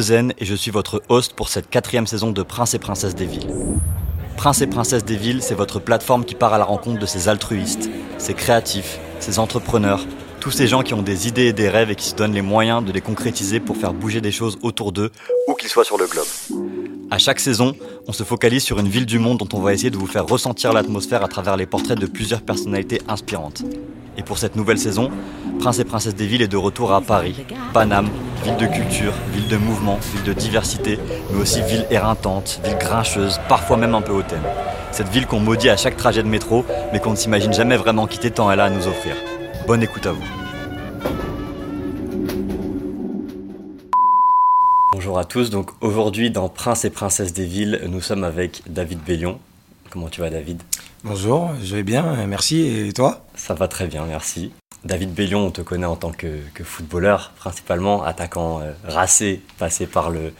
Zen et je suis votre host pour cette quatrième saison de Prince et Princesse des Villes. Prince et Princesse des Villes, c'est votre plateforme qui part à la rencontre de ces altruistes, ces créatifs, ces entrepreneurs, tous ces gens qui ont des idées et des rêves et qui se donnent les moyens de les concrétiser pour faire bouger des choses autour d'eux, où qu'ils soient sur le globe. À chaque saison, on se focalise sur une ville du monde dont on va essayer de vous faire ressentir l'atmosphère à travers les portraits de plusieurs personnalités inspirantes. Et pour cette nouvelle saison, Prince et Princesse des Villes est de retour à Paris, Paname, ville de culture, ville de mouvement, ville de diversité, mais aussi ville éreintante, ville grincheuse, parfois même un peu hautaine. Cette ville qu'on maudit à chaque trajet de métro, mais qu'on ne s'imagine jamais vraiment quitter tant elle a à nous offrir. Bonne écoute à vous. Bonjour à tous, donc aujourd'hui dans Prince et Princesse des Villes, nous sommes avec David Bellion. Comment tu vas David? Bonjour, je vais bien, merci. Et toi Ça va très bien, merci. David Bellion, on te connaît en tant que, footballeur, principalement attaquant euh, racé, passé par, le,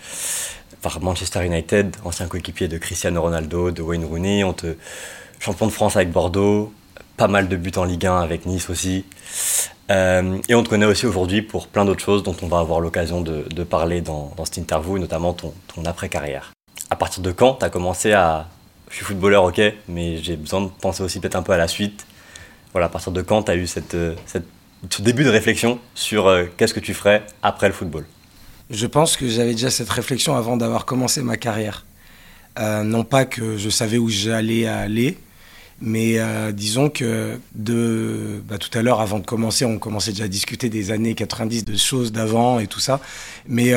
par Manchester United, ancien coéquipier de Cristiano Ronaldo, de Wayne Rooney. On te champion de France avec Bordeaux, pas mal de buts en Ligue 1 avec Nice aussi. Euh, et on te connaît aussi aujourd'hui pour plein d'autres choses dont on va avoir l'occasion de, parler dans, cette interview, notamment ton, ton après-carrière. À partir de quand tu as commencé à, je suis footballeur, ok, mais j'ai besoin de penser aussi peut-être un peu à la suite. Voilà, à partir de quand tu as eu euh, ce début de réflexion sur euh, qu'est-ce que tu ferais après le football? Je pense que j'avais déjà cette réflexion avant d'avoir commencé ma carrière. Euh, non pas que je savais où j'allais aller, mais disons que de, bah, tout à l'heure, avant de commencer, on commençait déjà à discuter des années 90, de choses d'avant et tout ça. Mais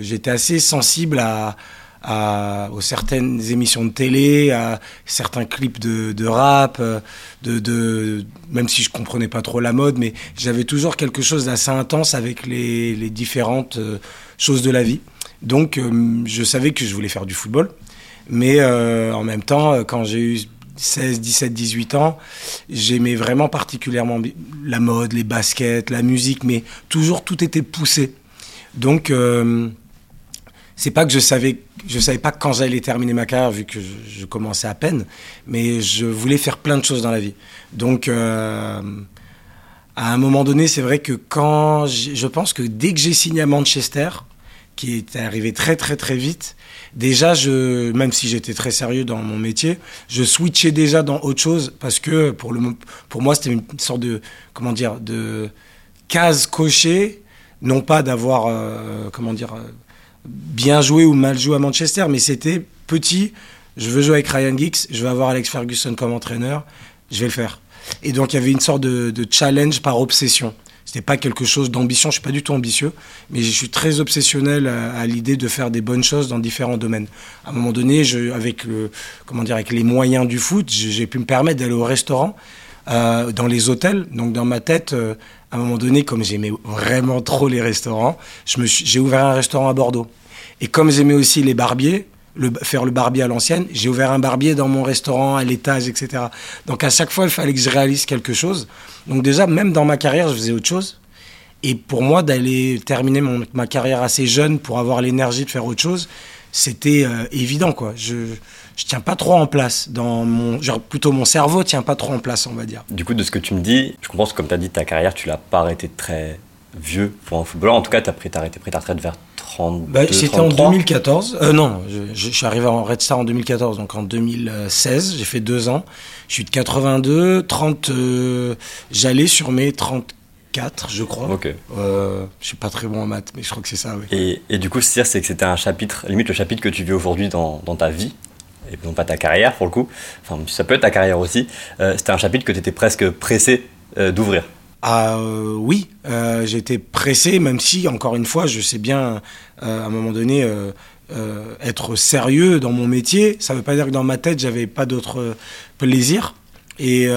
j'étais assez sensible à, à, aux certaines émissions de télé, à certains clips de, rap, euh, de, même si je comprenais pas trop la mode, mais j'avais toujours quelque chose d'assez intense avec les, différentes euh, choses de la vie. Donc euh, je savais que je voulais faire du football, mais en même temps, quand j'ai eu 16, 17, 18 ans, j'aimais vraiment particulièrement la mode, les baskets, la musique, mais toujours tout était poussé. Donc c'est pas que je savais, je savais pas quand j'allais terminer ma carrière vu que je, commençais à peine, mais je voulais faire plein de choses dans la vie. Donc, euh, à un moment donné, c'est vrai que quand je pense que dès que j'ai signé à Manchester, qui est arrivé très très très vite, déjà même si j'étais très sérieux dans mon métier, je switchais déjà dans autre chose parce que pour moi c'était une sorte de, comment dire, de case cochée, non pas d'avoir, euh, comment dire bien joué ou mal joué à Manchester, mais c'était petit. Je veux jouer avec Ryan Giggs, je veux avoir Alex Ferguson comme entraîneur, je vais le faire. Et donc il y avait une sorte de, challenge par obsession. C'était pas quelque chose d'ambition, je suis pas du tout ambitieux, mais je suis très obsessionnel à, l'idée de faire des bonnes choses dans différents domaines. À un moment donné, avec le, comment dire, avec les moyens du foot, j'ai pu me permettre d'aller au restaurant, euh, dans les hôtels. Donc dans ma tête, euh, à un moment donné, comme j'aimais vraiment trop les restaurants, j'ai ouvert un restaurant à Bordeaux. Et comme j'aimais aussi les barbiers, faire le barbier à l'ancienne, j'ai ouvert un barbier dans mon restaurant, à l'étage, etc. Donc à chaque fois, il fallait que je réalise quelque chose. Donc déjà, même dans ma carrière, je faisais autre chose. Et pour moi, d'aller terminer ma carrière assez jeune pour avoir l'énergie de faire autre chose, c'était euh, évident, quoi. Je tiens pas trop en place dans mon genre plutôt mon cerveau tient pas trop en place on va dire du coup de ce que tu me dis je comprends que comme tu as dit ta carrière tu l'as pas arrêté très vieux pour un footballeur en tout cas tu as pris arrêté pris ta retraite vers 30 bah, c'était en 2014 euh, non je, suis arrivé en Red Star en 2014 donc en 2016 j'ai fait deux ans je suis de 82 30 euh, j'allais sur mes 34 je crois. Ok. Euh, je suis pas très bon en maths, mais je crois que c'est ça. Oui. Et, et, du coup, c'est que c'était un chapitre, limite le chapitre que tu vis aujourd'hui dans, dans, ta vie, et non pas ta carrière pour le coup, enfin ça peut être ta carrière aussi, euh, c'était un chapitre que tu étais presque pressé euh, d'ouvrir. Ah euh, oui, j'étais pressé, même si, encore une fois, je sais bien, à un moment donné, être sérieux dans mon métier. Ça ne veut pas dire que dans ma tête, j'avais pas d'autre plaisir. Et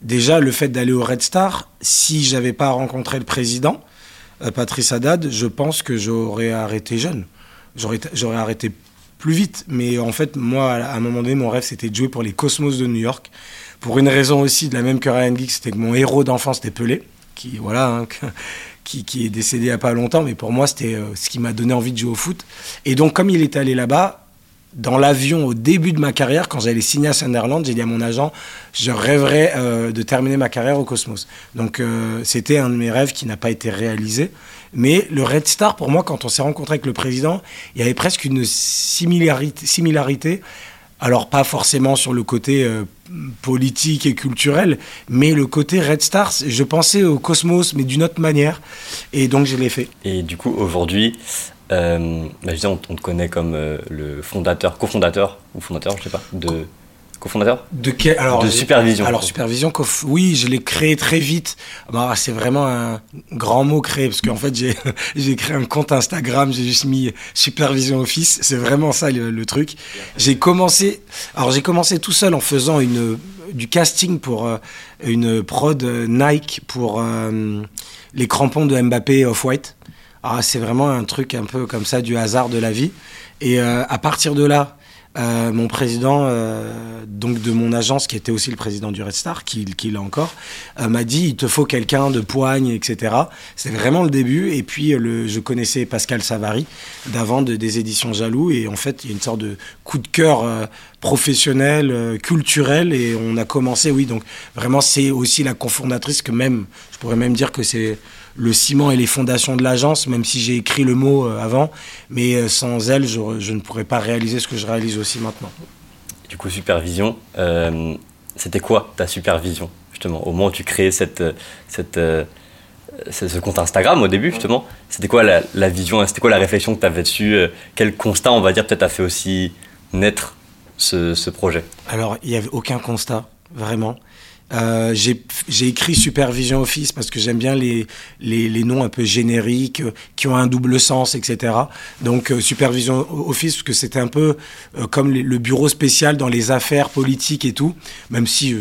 déjà, le fait d'aller au Red Star, si j'avais pas rencontré le président, Patrice Haddad, je pense que j'aurais arrêté jeune. J'aurais arrêté plus vite. Mais en fait, moi, à un moment donné, mon rêve, c'était de jouer pour les Cosmos de New York. Pour une raison aussi, de la même que Ryan Giggs, c'était que mon héros d'enfance, c'était Pelé, qui, voilà, hein, qui, qui, est décédé il n'y a pas longtemps. Mais pour moi, c'était euh, ce qui m'a donné envie de jouer au foot. Et donc, comme il est allé là-bas, dans l'avion au début de ma carrière, quand j'allais signer à Sunderland, j'ai dit à mon agent, je rêverais euh, de terminer ma carrière au Cosmos. Donc euh, c'était un de mes rêves qui n'a pas été réalisé. Mais le Red Star, pour moi, quand on s'est rencontré avec le président, il y avait presque une similarité. similarité alors pas forcément sur le côté euh, politique et culturel, mais le côté Red Star, je pensais au Cosmos, mais d'une autre manière, et donc je l'ai fait. Et du coup, aujourd'hui, euh, bah, je on, te connaît comme euh, le fondateur, cofondateur, ou fondateur, je sais pas, de cofondateur de quel alors de supervision. alors supervision oui je l'ai créé très vite. Bah, c'est vraiment un grand mot créé parce qu'en fait j'ai créé un compte Instagram j'ai juste mis supervision office c'est vraiment ça le, truc. J'ai commencé alors j'ai commencé tout seul en faisant une du casting pour euh, une prod Nike pour les crampons de Mbappé Off White ah, c'est vraiment un truc un peu comme ça, du hasard de la vie. Et euh, à partir de là, euh, mon président, euh, donc de mon agence, qui était aussi le président du Red Star, qui, qui l'a encore, m'a dit il te faut quelqu'un de poigne, etc. C'est vraiment le début. Et puis je connaissais Pascal Savary d'avant de, des éditions Jaloux. Et en fait, il y a une sorte de coup de cœur professionnel, culturel. Et on a commencé, oui. Donc vraiment, c'est aussi la cofondatrice que même, je pourrais même dire que c'est le ciment et les fondations de l'agence, même si j'ai écrit le mot euh, avant. Mais euh, sans elle, je, ne pourrais pas réaliser ce que je réalise aussi maintenant. Du coup, supervision, euh, c'était quoi ta supervision, justement Au moment où tu créais cette, cette, ce compte Instagram, au début, justement, c'était quoi la, vision, c'était quoi la réflexion que tu avais dessus Quel constat, on va dire, peut-être a fait aussi naître ce, ce projet? Alors, il n'y avait aucun constat, vraiment. Euh, j'ai écrit Supervision Office parce que j'aime bien les, les, les, noms un peu génériques euh, qui ont un double sens, etc. Donc euh, Supervision Office parce que c'était un peu euh, comme le bureau spécial dans les affaires politiques et tout, même si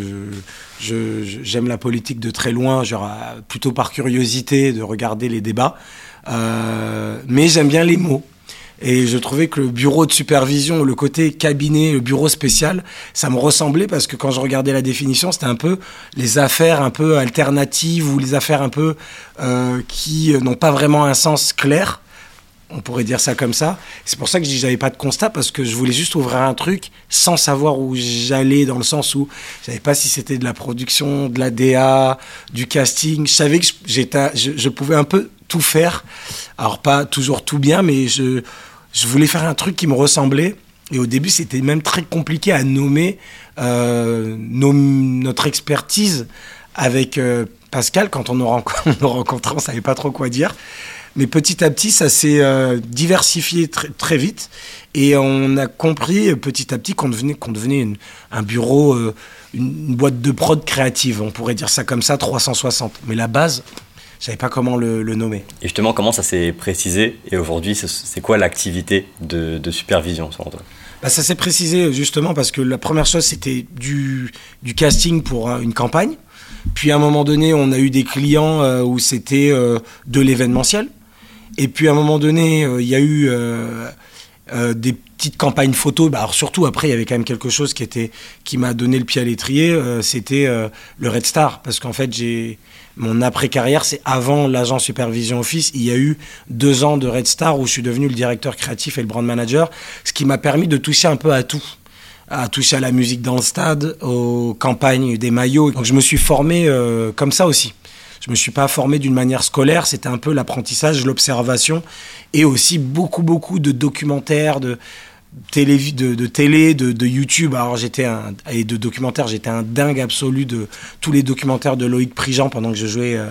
j'aime je, la politique de très loin, genre plutôt par curiosité de regarder les débats. mais j'aime bien les mots. Et je trouvais que le bureau de supervision, le côté cabinet, le bureau spécial, ça me ressemblait parce que quand je regardais la définition, c'était un peu les affaires un peu alternatives ou les affaires un peu euh, qui n'ont pas vraiment un sens clair. On pourrait dire ça comme ça. C'est pour ça que je dis j'avais pas de constat parce que je voulais juste ouvrir un truc sans savoir où j'allais dans le sens où je savais pas si c'était de la production, de la DA, du casting. Je savais que j'étais, je, je pouvais un peu tout faire. Alors pas toujours tout bien, mais je, je voulais faire un truc qui me ressemblait. Et au début, c'était même très compliqué à nommer euh, notre expertise avec euh, Pascal. Quand on nous, rencontrés, on ne savait pas trop quoi dire. Mais petit à petit, ça s'est euh, diversifié très, vite. Et on a compris petit à petit qu'on devenait, devenait un bureau, une, boîte de prod créative. On pourrait dire ça comme ça, 360. Mais la base, je savais pas comment le, nommer. Et justement, comment ça s'est précisé Et aujourd'hui, c'est quoi l'activité de, supervision selon toi? Bah, Ça s'est précisé justement parce que la première chose, c'était du, du, casting pour euh, une campagne. Puis à un moment donné, on a eu des clients euh, où c'était euh, de l'événementiel. Et puis à un moment donné, il y a eu des petites campagnes photos. Bah, alors surtout après, il y avait quand même quelque chose qui était qui m'a donné le pied à l'étrier. c'était le Red Star parce qu'en fait, j'ai mon après-carrière, c'est avant l'agent Supervision Office. Il y a eu deux ans de Red Star où je suis devenu le directeur créatif et le brand manager, ce qui m'a permis de toucher un peu à tout à toucher à la musique dans le stade, aux campagnes des maillots. Donc je me suis formé euh, comme ça aussi. Je me suis pas formé d'une manière scolaire, c'était un peu l'apprentissage, l'observation et aussi beaucoup beaucoup de documentaires, de télé, de, télé, de, YouTube. Alors j'étais un et de documentaires, j'étais un dingue absolu de tous les documentaires de Loïc Prigent pendant que je jouais euh,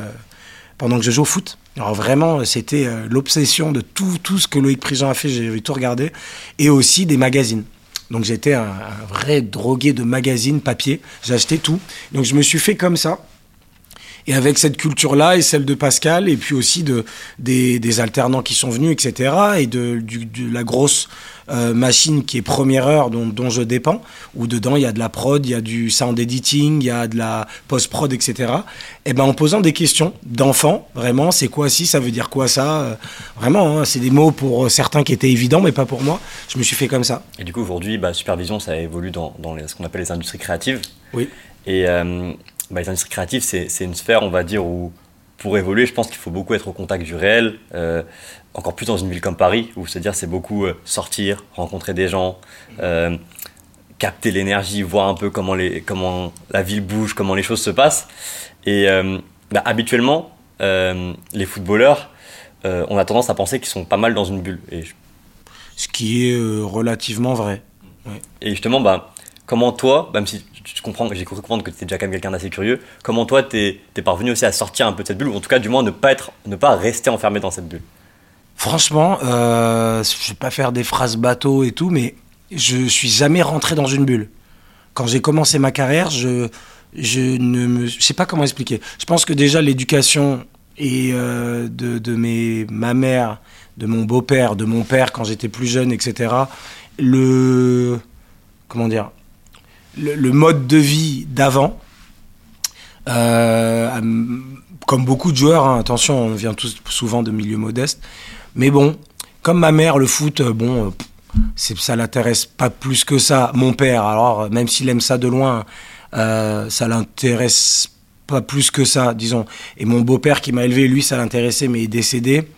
pendant que je jouais au foot. Alors vraiment, c'était euh, l'obsession de tout tout ce que Loïc Prigent a fait. J'ai tout regardé et aussi des magazines. Donc j'étais un, vrai drogué de magazines papier. Acheté tout. Donc je me suis fait comme ça. Et avec cette culture-là et celle de Pascal, et puis aussi de, des, des alternants qui sont venus, etc., et de, de la grosse euh, machine qui est première heure dont, dont, je dépends, où dedans il y a de la prod, il y a du sound editing, il y a de la post-prod, etc. Et ben en posant des questions d'enfants, vraiment, c'est quoi si, ça veut dire quoi ça euh, Vraiment, hein, c'est des mots pour certains qui étaient évidents, mais pas pour moi. Je me suis fait comme ça. Et du coup, aujourd'hui, bah, Supervision, ça évolue dans, dans ce qu'on appelle les industries créatives. Oui. Et euh, bah, les industries créatives, c'est une sphère, on va dire, où pour évoluer, je pense qu'il faut beaucoup être au contact du réel, euh, encore plus dans une ville comme Paris, où se dire c'est beaucoup euh, sortir, rencontrer des gens, euh, capter l'énergie, voir un peu comment, les, comment la ville bouge, comment les choses se passent. Et bah, habituellement, les footballeurs, on a tendance à penser qu'ils sont pas mal dans une bulle. Et Ce qui est relativement vrai. Et justement, bah, comment toi, même si je comprends, j'ai cru comprendre que tu étais déjà quand même quelqu'un d'assez curieux. Comment toi, tu es, parvenu aussi à sortir un peu de cette bulle, ou en tout cas, du moins, ne pas, être, ne pas rester enfermé dans cette bulle? Franchement, euh, je vais pas faire des phrases bateau et tout, mais je suis jamais rentré dans une bulle. Quand j'ai commencé ma carrière, je, je ne me, sais pas comment expliquer. Je pense que déjà l'éducation et euh, de, de mes, ma mère, de mon beau-père, de mon père quand j'étais plus jeune, etc. Le, comment dire, le, mode de vie d'avant. Euh, comme beaucoup de joueurs, hein, attention, on vient tous souvent de milieux modestes. Mais bon, comme ma mère, le foot, euh, bon, euh, ça l'intéresse pas plus que ça. Mon père, alors, même s'il aime ça de loin, ça l'intéresse pas plus que ça, disons. Et mon beau-père qui m'a élevé, lui, ça l'intéressait, mais est décédé.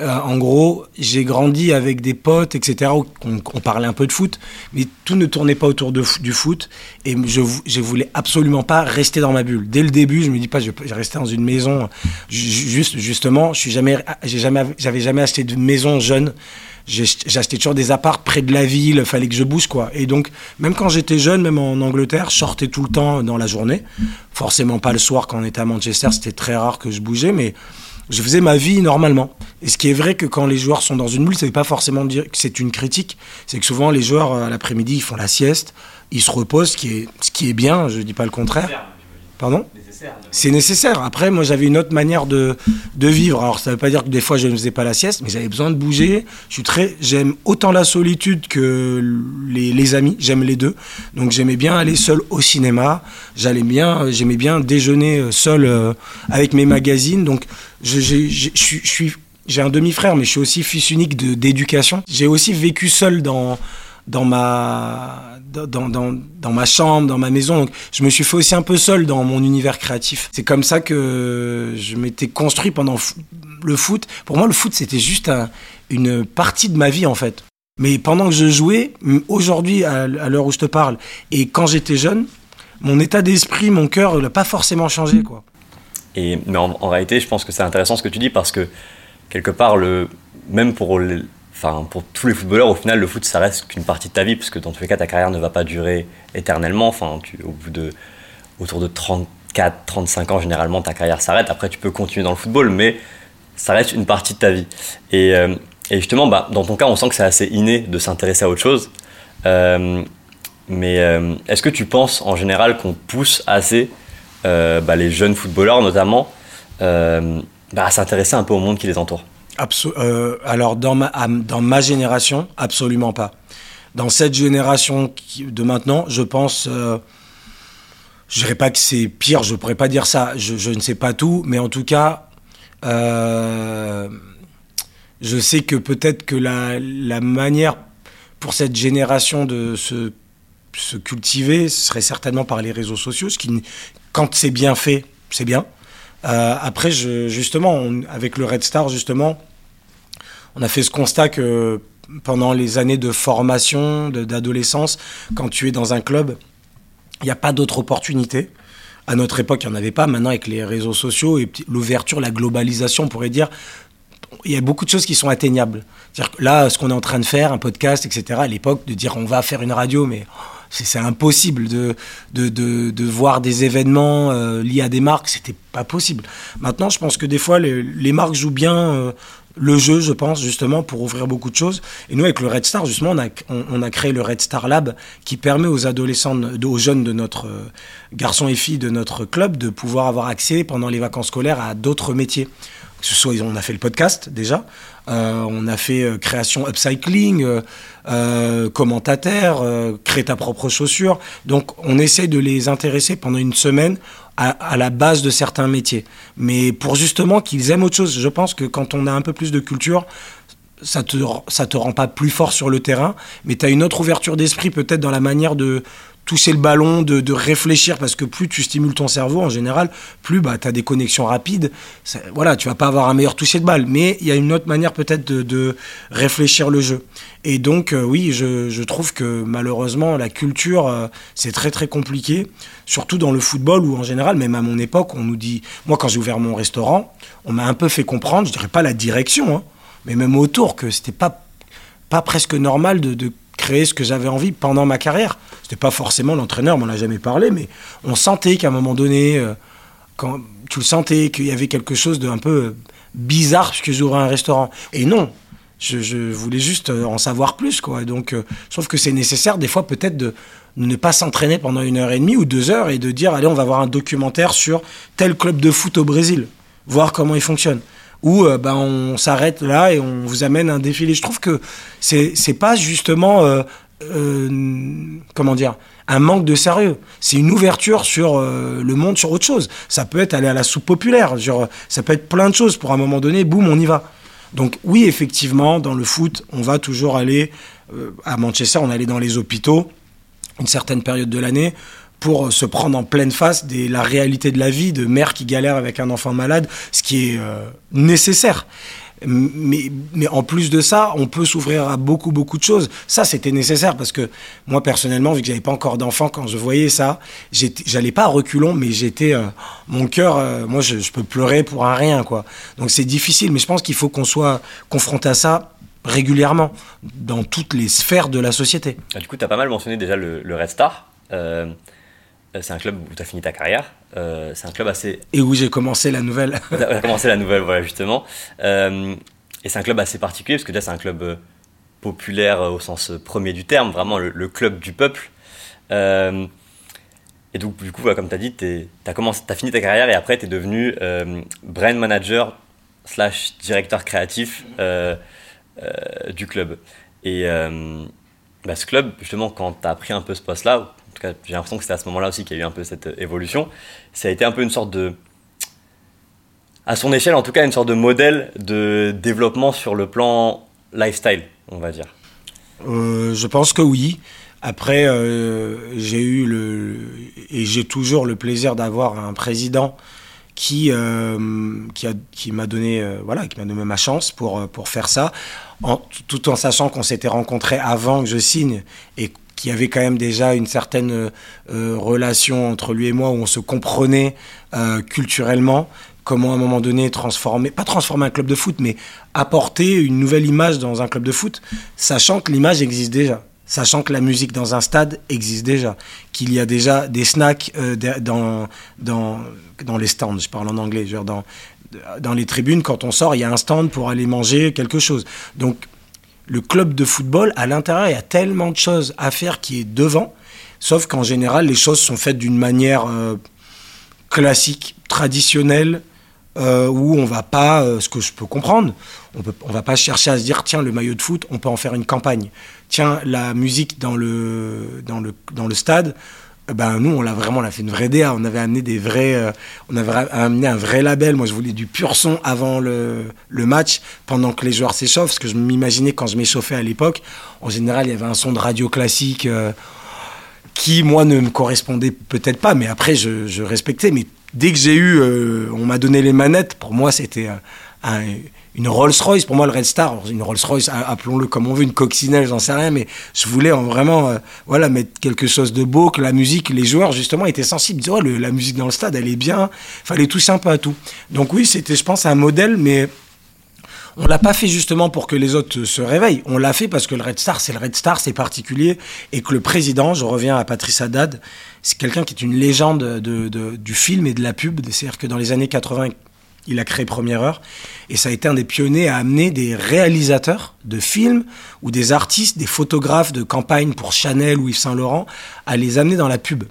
Euh, en gros, j'ai grandi avec des potes, etc. On, parlait un peu de foot, mais tout ne tournait pas autour du foot. Et je, je voulais absolument pas rester dans ma bulle. Dès le début, je me dis pas, je vais rester dans une maison. Juste, justement, je suis jamais, j'ai jamais, j'avais jamais acheté de maison jeune. J'achetais toujours des apparts près de la ville, fallait que je bouge quoi. Et donc, même quand j'étais jeune, même en Angleterre, je sortais tout le temps dans la journée. Forcément pas le soir quand on était à Manchester, c'était très rare que je bougeais, mais je faisais ma vie normalement. Et ce qui est vrai que quand les joueurs sont dans une bulle, ça ne veut pas forcément dire que c'est une critique. C'est que souvent les joueurs à l'après-midi, ils font la sieste, ils se reposent, ce qui est, ce qui est bien, je ne dis pas le contraire. Pardon? C'est nécessaire. Après, moi, j'avais une autre manière de, de vivre. Alors, ça ne veut pas dire que des fois, je ne faisais pas la sieste, mais j'avais besoin de bouger. Je suis très, j'aime autant la solitude que les, les amis. J'aime les deux. Donc, j'aimais bien aller seul au cinéma. J'allais bien, j'aimais bien déjeuner seul euh, avec mes magazines. Donc, je, je suis, j'ai un demi-frère, mais je suis aussi fils unique d'éducation. J'ai aussi vécu seul dans dans ma dans, dans, dans, ma chambre, dans ma maison. Donc, je me suis fait aussi un peu seul dans mon univers créatif. C'est comme ça que je m'étais construit pendant le foot. Pour moi, le foot, c'était juste une partie de ma vie, en fait. Mais pendant que je jouais, aujourd'hui, à, l'heure où je te parle, et quand j'étais jeune, mon état d'esprit, mon cœur n'a pas forcément changé, quoi. Et, mais en, en, réalité, je pense que c'est intéressant ce que tu dis parce que, quelque part, le, même pour enfin, pour tous les footballeurs, au final, le foot, ça reste qu'une partie de ta vie, puisque dans tous les cas, ta carrière ne va pas durer éternellement. Enfin, au bout de, autour de 34, 35 ans, généralement, ta carrière s'arrête. Après, tu peux continuer dans le football, mais ça reste une partie de ta vie. Et, euh, et justement, bah, dans ton cas, on sent que c'est assez inné de s'intéresser à autre chose. Euh, mais euh, est-ce que tu penses, en général, qu'on pousse assez bah, les jeunes footballeurs, notamment, bah, s'intéresser un peu au monde qui les entoure euh, alors, dans ma, dans ma génération, absolument pas. Dans cette génération de maintenant, je pense. Euh, je dirais pas que c'est pire, je pourrais pas dire ça, je, ne sais pas tout, mais en tout cas, euh, je sais que peut-être que la, la, manière pour cette génération de se, se cultiver serait certainement par les réseaux sociaux, ce qui, quand c'est bien fait, c'est bien. Euh, après, justement, avec le Red Star, justement, on a fait ce constat que pendant les années de formation, d'adolescence, quand tu es dans un club, il n'y a pas d'autre opportunité. À notre époque, il n'y en avait pas. Maintenant, avec les réseaux sociaux et l'ouverture, la globalisation, on pourrait dire, il y a beaucoup de choses qui sont atteignables. là, ce qu'on est en train de faire, un podcast, etc., à l'époque, de dire on va faire une radio, mais c'est impossible de, de, de, voir des événements euh, liés à des marques, c'était pas possible. Maintenant, je pense que des fois, les, marques jouent bien euh, le jeu, je pense, justement, pour ouvrir beaucoup de choses. Et nous, avec le Red Star, justement, on a, on, a créé le Red Star Lab qui permet aux adolescents, aux jeunes de notre euh, garçons et filles de notre club de pouvoir avoir accès pendant les vacances scolaires à d'autres métiers. Ce soit, on a fait le podcast déjà, euh, on a fait euh, création upcycling, euh, commentateur, créer ta propre chaussure. Donc, on essaie de les intéresser pendant une semaine à, la base de certains métiers. Mais pour justement qu'ils aiment autre chose. Je pense que quand on a un peu plus de culture, ça te, ça te rend pas plus fort sur le terrain, mais tu as une autre ouverture d'esprit peut-être dans la manière de, toucher le ballon, de, réfléchir, parce que plus tu stimules ton cerveau en général, plus bah, tu as des connexions rapides. voilà, tu vas pas avoir un meilleur toucher de balle, mais il y a une autre manière peut-être de, réfléchir le jeu. Et donc, euh, oui, je, trouve que malheureusement, la culture, euh, c'est très très compliqué, surtout dans le football où en général, même à mon époque, on nous dit, moi quand j'ai ouvert mon restaurant, on m'a un peu fait comprendre, je dirais pas la direction, hein, mais même autour, que c'était pas, pas presque normal de créer ce que j'avais envie pendant ma carrière. C'était pas forcément l'entraîneur, m'en a jamais parlé, mais on sentait qu'à un moment donné, euh, quand tu le sentais, qu'il y avait quelque chose de un peu euh, bizarre puisque j'ouvrais un restaurant. Et non, je, voulais juste euh, en savoir plus, quoi. Donc, je trouve que c'est nécessaire des fois peut-être de ne pas s'entraîner pendant une heure et demie ou deux heures et de dire allez, on va voir un documentaire sur tel club de foot au Brésil, voir comment il fonctionne où euh, ben, on s'arrête là et on vous amène un défilé. Je trouve que c'est pas justement euh, euh, comment dire un manque de sérieux. C'est une ouverture sur le monde, sur autre chose. Ça peut être aller à la soupe populaire, genre, ça peut être plein de choses. Pour un moment donné, boum, on y va. Donc oui, effectivement, dans le foot, on va toujours aller à Manchester, on allait dans les hôpitaux une certaine période de l'année pour se prendre en pleine face de la réalité de la vie de mère qui galère avec un enfant malade, ce qui est euh, nécessaire. Mais, mais, en plus de ça, on peut s'ouvrir à beaucoup, beaucoup de choses. Ça, c'était nécessaire parce que moi, personnellement, vu que j'avais pas encore d'enfant, quand je voyais ça, j'allais pas à reculons, mais j'étais. Euh, mon cœur, euh, moi, je, je, peux pleurer pour un rien, quoi. Donc c'est difficile, mais je pense qu'il faut qu'on soit confronté à ça régulièrement dans toutes les sphères de la société. Ah, du coup, tu as pas mal mentionné déjà le, le Red Star. Euh, c'est un club où tu as fini ta carrière. Euh, c'est un club assez. Et où j'ai commencé la nouvelle. tu as commencé la nouvelle, voilà, justement. Euh, et c'est un club assez particulier, parce que déjà, c'est un club populaire au sens premier du terme, vraiment le, club du peuple. et donc, du coup, comme tu as dit, tu as, as, fini ta carrière et après, tu es devenu brand manager slash directeur créatif du club. Et bah, ce club, justement, quand tu as pris un peu ce poste-là, j'ai l'impression que c'était à ce moment-là aussi qu'il y a eu un peu cette euh, évolution, ça a été un peu une sorte de, à son échelle en tout cas, une sorte de modèle de développement sur le plan lifestyle, on va dire. Euh, je pense que oui. Après, euh, j'ai eu le et j'ai toujours le plaisir d'avoir un président qui qui, qui m'a donné voilà qui m'a donné ma chance pour pour faire ça, tout en sachant qu'on s'était rencontrés avant que je signe et qu'il y avait quand même déjà une certaine euh, relation entre lui et moi où on se comprenait euh, culturellement comment à un moment donné transformer, pas transformer un club de foot, mais apporter une nouvelle image dans un club de foot, sachant que l'image existe déjà, sachant que la musique dans un stade existe déjà, qu'il y a déjà des snacks euh, dans, dans, dans les stands, je parle en anglais, genre dans, dans les tribunes, quand on sort, il y a un stand pour aller manger quelque chose. Donc le club de football, à l'intérieur, il y a tellement de choses à faire qui est devant, sauf qu'en général, les choses sont faites d'une manière euh, classique, traditionnelle, euh, où on va pas, euh, ce que je peux comprendre, on peut, on va pas chercher à se dire tiens le maillot de foot, on peut en faire une campagne. Tiens la musique dans le stade, ben nous on l'a vraiment a fait une vraie DA on avait amené des vrais euh, on avait amené un vrai label. Moi je voulais du pur son avant le, le match pendant que les joueurs s'échauffent. Parce que je m'imaginais quand je m'échauffais à l'époque en général il y avait un son de radio classique euh, qui moi ne me correspondait peut-être pas. Mais après je, respectais. Mais dès que j'ai eu euh, on m'a donné les manettes pour moi c'était un une Rolls-Royce, pour moi le Red Star, une Rolls-Royce, appelons-le comme on veut, une coccinelle, j'en sais rien, mais je voulais vraiment euh, voilà, mettre quelque chose de beau, que la musique, les joueurs justement étaient sensibles, ils oh, la musique dans le stade, elle est bien, fallait un peu à tout. Donc oui, c'était je pense un modèle, mais on l'a pas fait justement pour que les autres se réveillent, on l'a fait parce que le Red Star, c'est le Red Star, c'est particulier, et que le président, je reviens à Patrice Haddad, c'est quelqu'un qui est une légende de, du film et de la pub, c'est-à-dire que dans les années 80 il a créé Première Heure. Et ça a été un des pionniers à amener des réalisateurs de films ou des artistes, des photographes de campagne pour Chanel ou Yves Saint Laurent, à les amener dans la pub.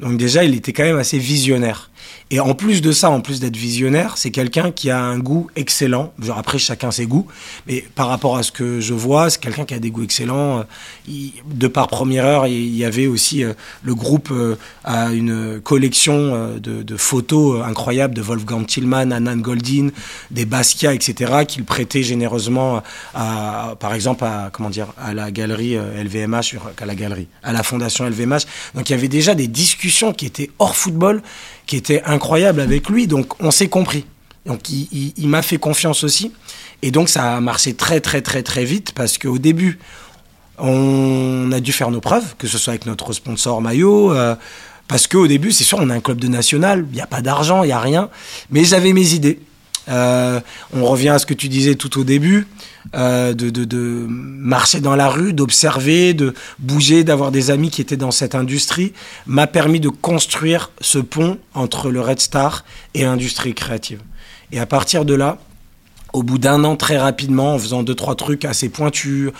Donc déjà, il était quand même assez visionnaire. Et en plus de ça, en plus d'être visionnaire, c'est quelqu'un qui a un goût excellent. Genre après, chacun ses goûts. Mais par rapport à ce que je vois, c'est quelqu'un qui a des goûts excellents. de par première heure, il y avait aussi euh, le groupe euh, a une collection euh, de, photos incroyables de Wolfgang Tillmann, Anand Goldin, des Basquiat, etc., qu'il prêtait généreusement à, par exemple, à, comment dire, à la galerie LVMH, à la galerie, à la fondation LVMH. Donc il y avait déjà des discussions qui étaient hors football qui était incroyable avec lui. Donc on s'est compris. Donc il, m'a fait confiance aussi. Et donc ça a marché très très très très vite parce qu'au début, on a dû faire nos preuves, que ce soit avec notre sponsor maillot. Euh, parce qu'au début, c'est sûr, on a un club de national, il n'y a pas d'argent, il n'y a rien. Mais j'avais mes idées. Euh, on revient à ce que tu disais tout au début, euh, de, marcher dans la rue, d'observer, de bouger, d'avoir des amis qui étaient dans cette industrie, m'a permis de construire ce pont entre le Red Star et l'industrie créative. Et à partir de là, au bout d'un an, très rapidement, en faisant deux, trois trucs assez pointus,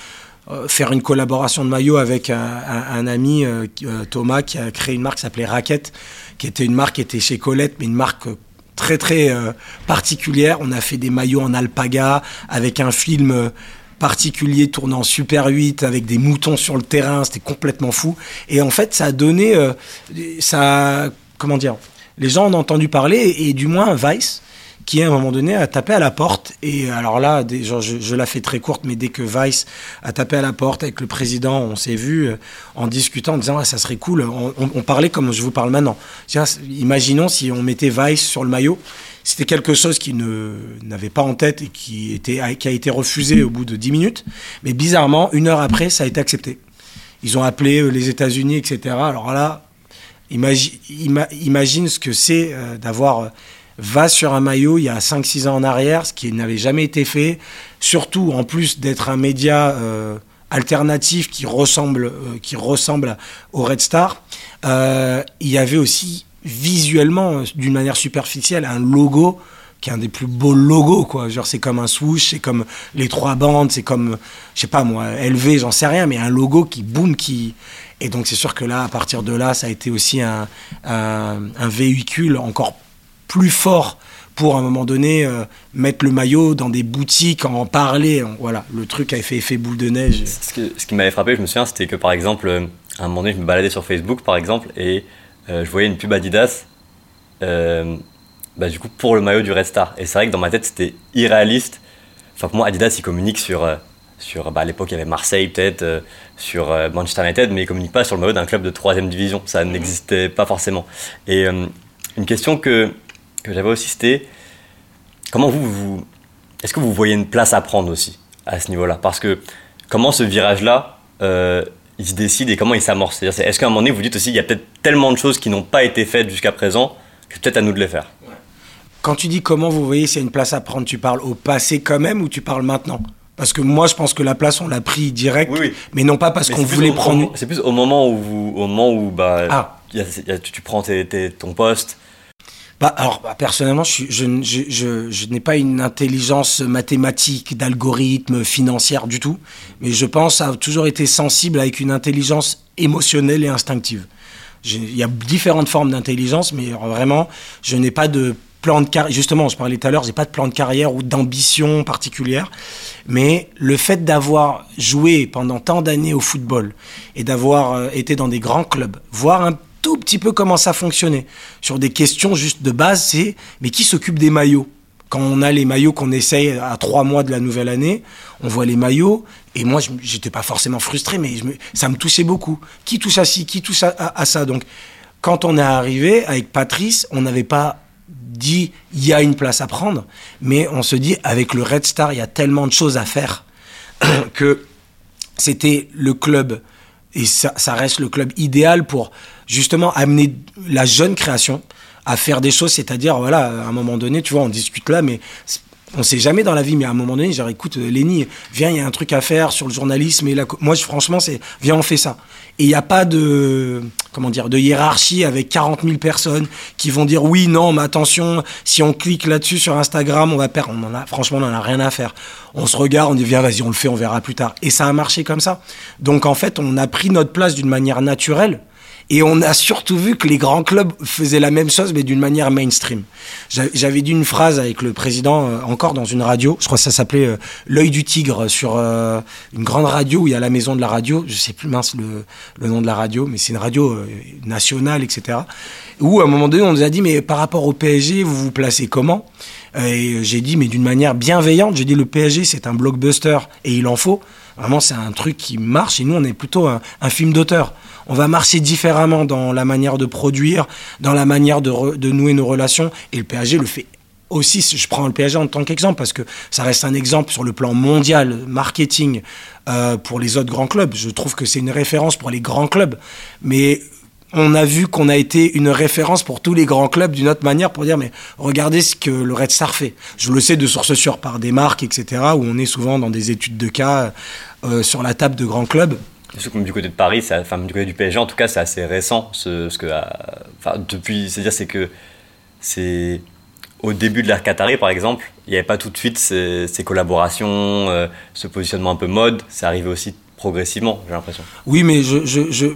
euh, faire une collaboration de maillot avec un, ami, euh, Thomas, qui a créé une marque qui s'appelait Racket, qui était une marque qui était chez Colette, mais une marque très très euh, particulière. On a fait des maillots en alpaga avec un film euh, particulier tournant Super 8 avec des moutons sur le terrain, c'était complètement fou. Et en fait, ça a donné, euh, ça, comment dire, les gens ont entendu parler et, du moins Vice qui à un moment donné a tapé à la porte. Et alors là, je, la fais très courte, mais dès que Vice a tapé à la porte avec le président, on s'est vu euh, en discutant, en disant ça serait cool. On, parlait comme je vous parle maintenant. imaginons si on mettait Vice sur le maillot. C'était quelque chose qui n'avait pas en tête et qui, était, qui a été refusé au bout de 10 minutes. Mais bizarrement, une heure après, ça a été accepté. Ils ont appelé euh, les États-Unis, etc. Alors là, imagine, ce que c'est euh, d'avoir va sur un maillot il y a 5-6 ans en arrière, ce qui n'avait jamais été fait. Surtout, en plus d'être un média euh, alternatif qui ressemble, euh, qui ressemble au Red Star, euh, il y avait aussi visuellement, d'une manière superficielle, un logo qui est un des plus beaux logos, quoi. Genre, c'est comme un swoosh, c'est comme les trois bandes, c'est comme, je sais pas moi, LV, j'en sais rien, mais un logo qui boum, qui. Et donc, c'est sûr que là, à partir de là, ça a été aussi un, un, un véhicule encore plus fort pour à un moment donné euh, mettre le maillot dans des boutiques, en parler. voilà, le truc a fait effet boule de neige. Ce, qui m'avait frappé, je me souviens, c'était que par exemple, euh, à un moment donné, je me baladais sur Facebook par exemple et euh, je voyais une pub Adidas. bah, du coup, pour le maillot du Red Star. Et c'est vrai que dans ma tête, c'était irréaliste. Enfin, pour moi, Adidas, il communique sur, sur bah, à l'époque, il y avait Marseille peut-être, sur Manchester United, mais il communique pas sur le maillot d'un club de 3 division. Ça n'existait pas forcément. Et une question que, que j'avais aussi, c'était comment vous, vous est-ce que vous voyez une place à prendre aussi à ce niveau-là? Parce que comment ce virage-là, euh, il se décide et comment il s'amorce? C'est-à-dire, est-ce qu'à un moment donné, vous dites aussi, il y a peut-être tellement de choses qui n'ont pas été faites jusqu'à présent que c'est peut-être à nous de les faire? Quand tu dis comment vous voyez s'il y a une place à prendre, tu parles au passé quand même ou tu parles maintenant? Parce que moi, je pense que la place, on l'a pris direct, mais non pas parce qu'on voulait prendre. C'est plus au moment où, au moment où bah, ah. tu, prends ton poste, bah, alors, bah, personnellement, je, n'ai pas une intelligence mathématique, d'algorithme, financière du tout, mais je pense avoir toujours été sensible avec une intelligence émotionnelle et instinctive. Il y a différentes formes d'intelligence, mais vraiment, je n'ai pas de plan de carrière. Justement, je parlais tout à l'heure, j'ai pas de plan de carrière ou d'ambition particulière, mais le fait d'avoir joué pendant tant d'années au football et d'avoir euh, été dans des grands clubs, voir un tout petit peu comment ça fonctionnait. Sur des questions juste de base, c'est mais qui s'occupe des maillots? Quand on a les maillots qu'on essaye à trois mois de la nouvelle année, on voit les maillots, et moi, j'étais pas forcément frustré, mais ça me touchait beaucoup. Qui touche à ci Qui touche à, ça? Donc, quand on est arrivé avec Patrice, on n'avait pas dit il y a une place à prendre, mais on se dit avec le Red Star, il y a tellement de choses à faire que c'était le club et ça, ça, reste le club idéal pour justement amener la jeune création à faire des choses, c'est-à-dire, voilà, à un moment donné, tu vois, on discute là, mais on sait jamais dans la vie, mais à un moment donné, genre, écoute, euh, Lenny, viens, il y a un truc à faire sur le journalisme. Et la... Moi, franchement, c'est, viens, on fait ça. Et il n'y a pas de, comment dire, de hiérarchie avec 40 000 personnes qui vont dire oui, non, mais attention, si on clique là-dessus sur Instagram, on va perdre. On en a, franchement, on n'en a rien à faire. On se regarde, on dit viens, vas-y, on le fait, on verra plus tard. Et ça a marché comme ça. Donc, en fait, on a pris notre place d'une manière naturelle Et on a surtout vu que les grands clubs faisaient la même chose, mais d'une manière mainstream. J'avais dit une phrase avec le président, euh, encore dans une radio, je crois que ça s'appelait euh, L'œil du tigre, sur euh, une grande radio où il y a la maison de la radio, je sais plus mince le, le nom de la radio, mais c'est une radio nationale, etc. Où à un moment donné, on nous a dit, mais par rapport au PSG, vous vous placez comment? Et j'ai dit, mais d'une manière bienveillante, j'ai dit, le PSG, c'est un blockbuster et il en faut. Vraiment, c'est un truc qui marche et nous, on est plutôt un, film d'auteur on va marcher différemment dans la manière de produire, dans la manière de, nouer nos relations. Et le PSG le fait aussi, je prends le PSG en tant qu'exemple, parce que ça reste un exemple sur le plan mondial, marketing, euh, pour les autres grands clubs. Je trouve que c'est une référence pour les grands clubs. Mais on a vu qu'on a été une référence pour tous les grands clubs d'une autre manière pour dire mais regardez ce que le Red Star fait. Je le sais de source sûre par des marques, etc., où on est souvent dans des études de cas euh, sur la table de grands clubs du côté de Paris, enfin du côté du PSG en tout cas, c'est assez récent. Ce, ce que, enfin, depuis, c'est-à-dire c'est que c'est au début de l'ère Qatari par exemple, il n'y avait pas tout de suite ces, collaborations, euh, ce positionnement un peu mode. C'est arrivé aussi progressivement, j'ai l'impression. Oui, mais je, je, je,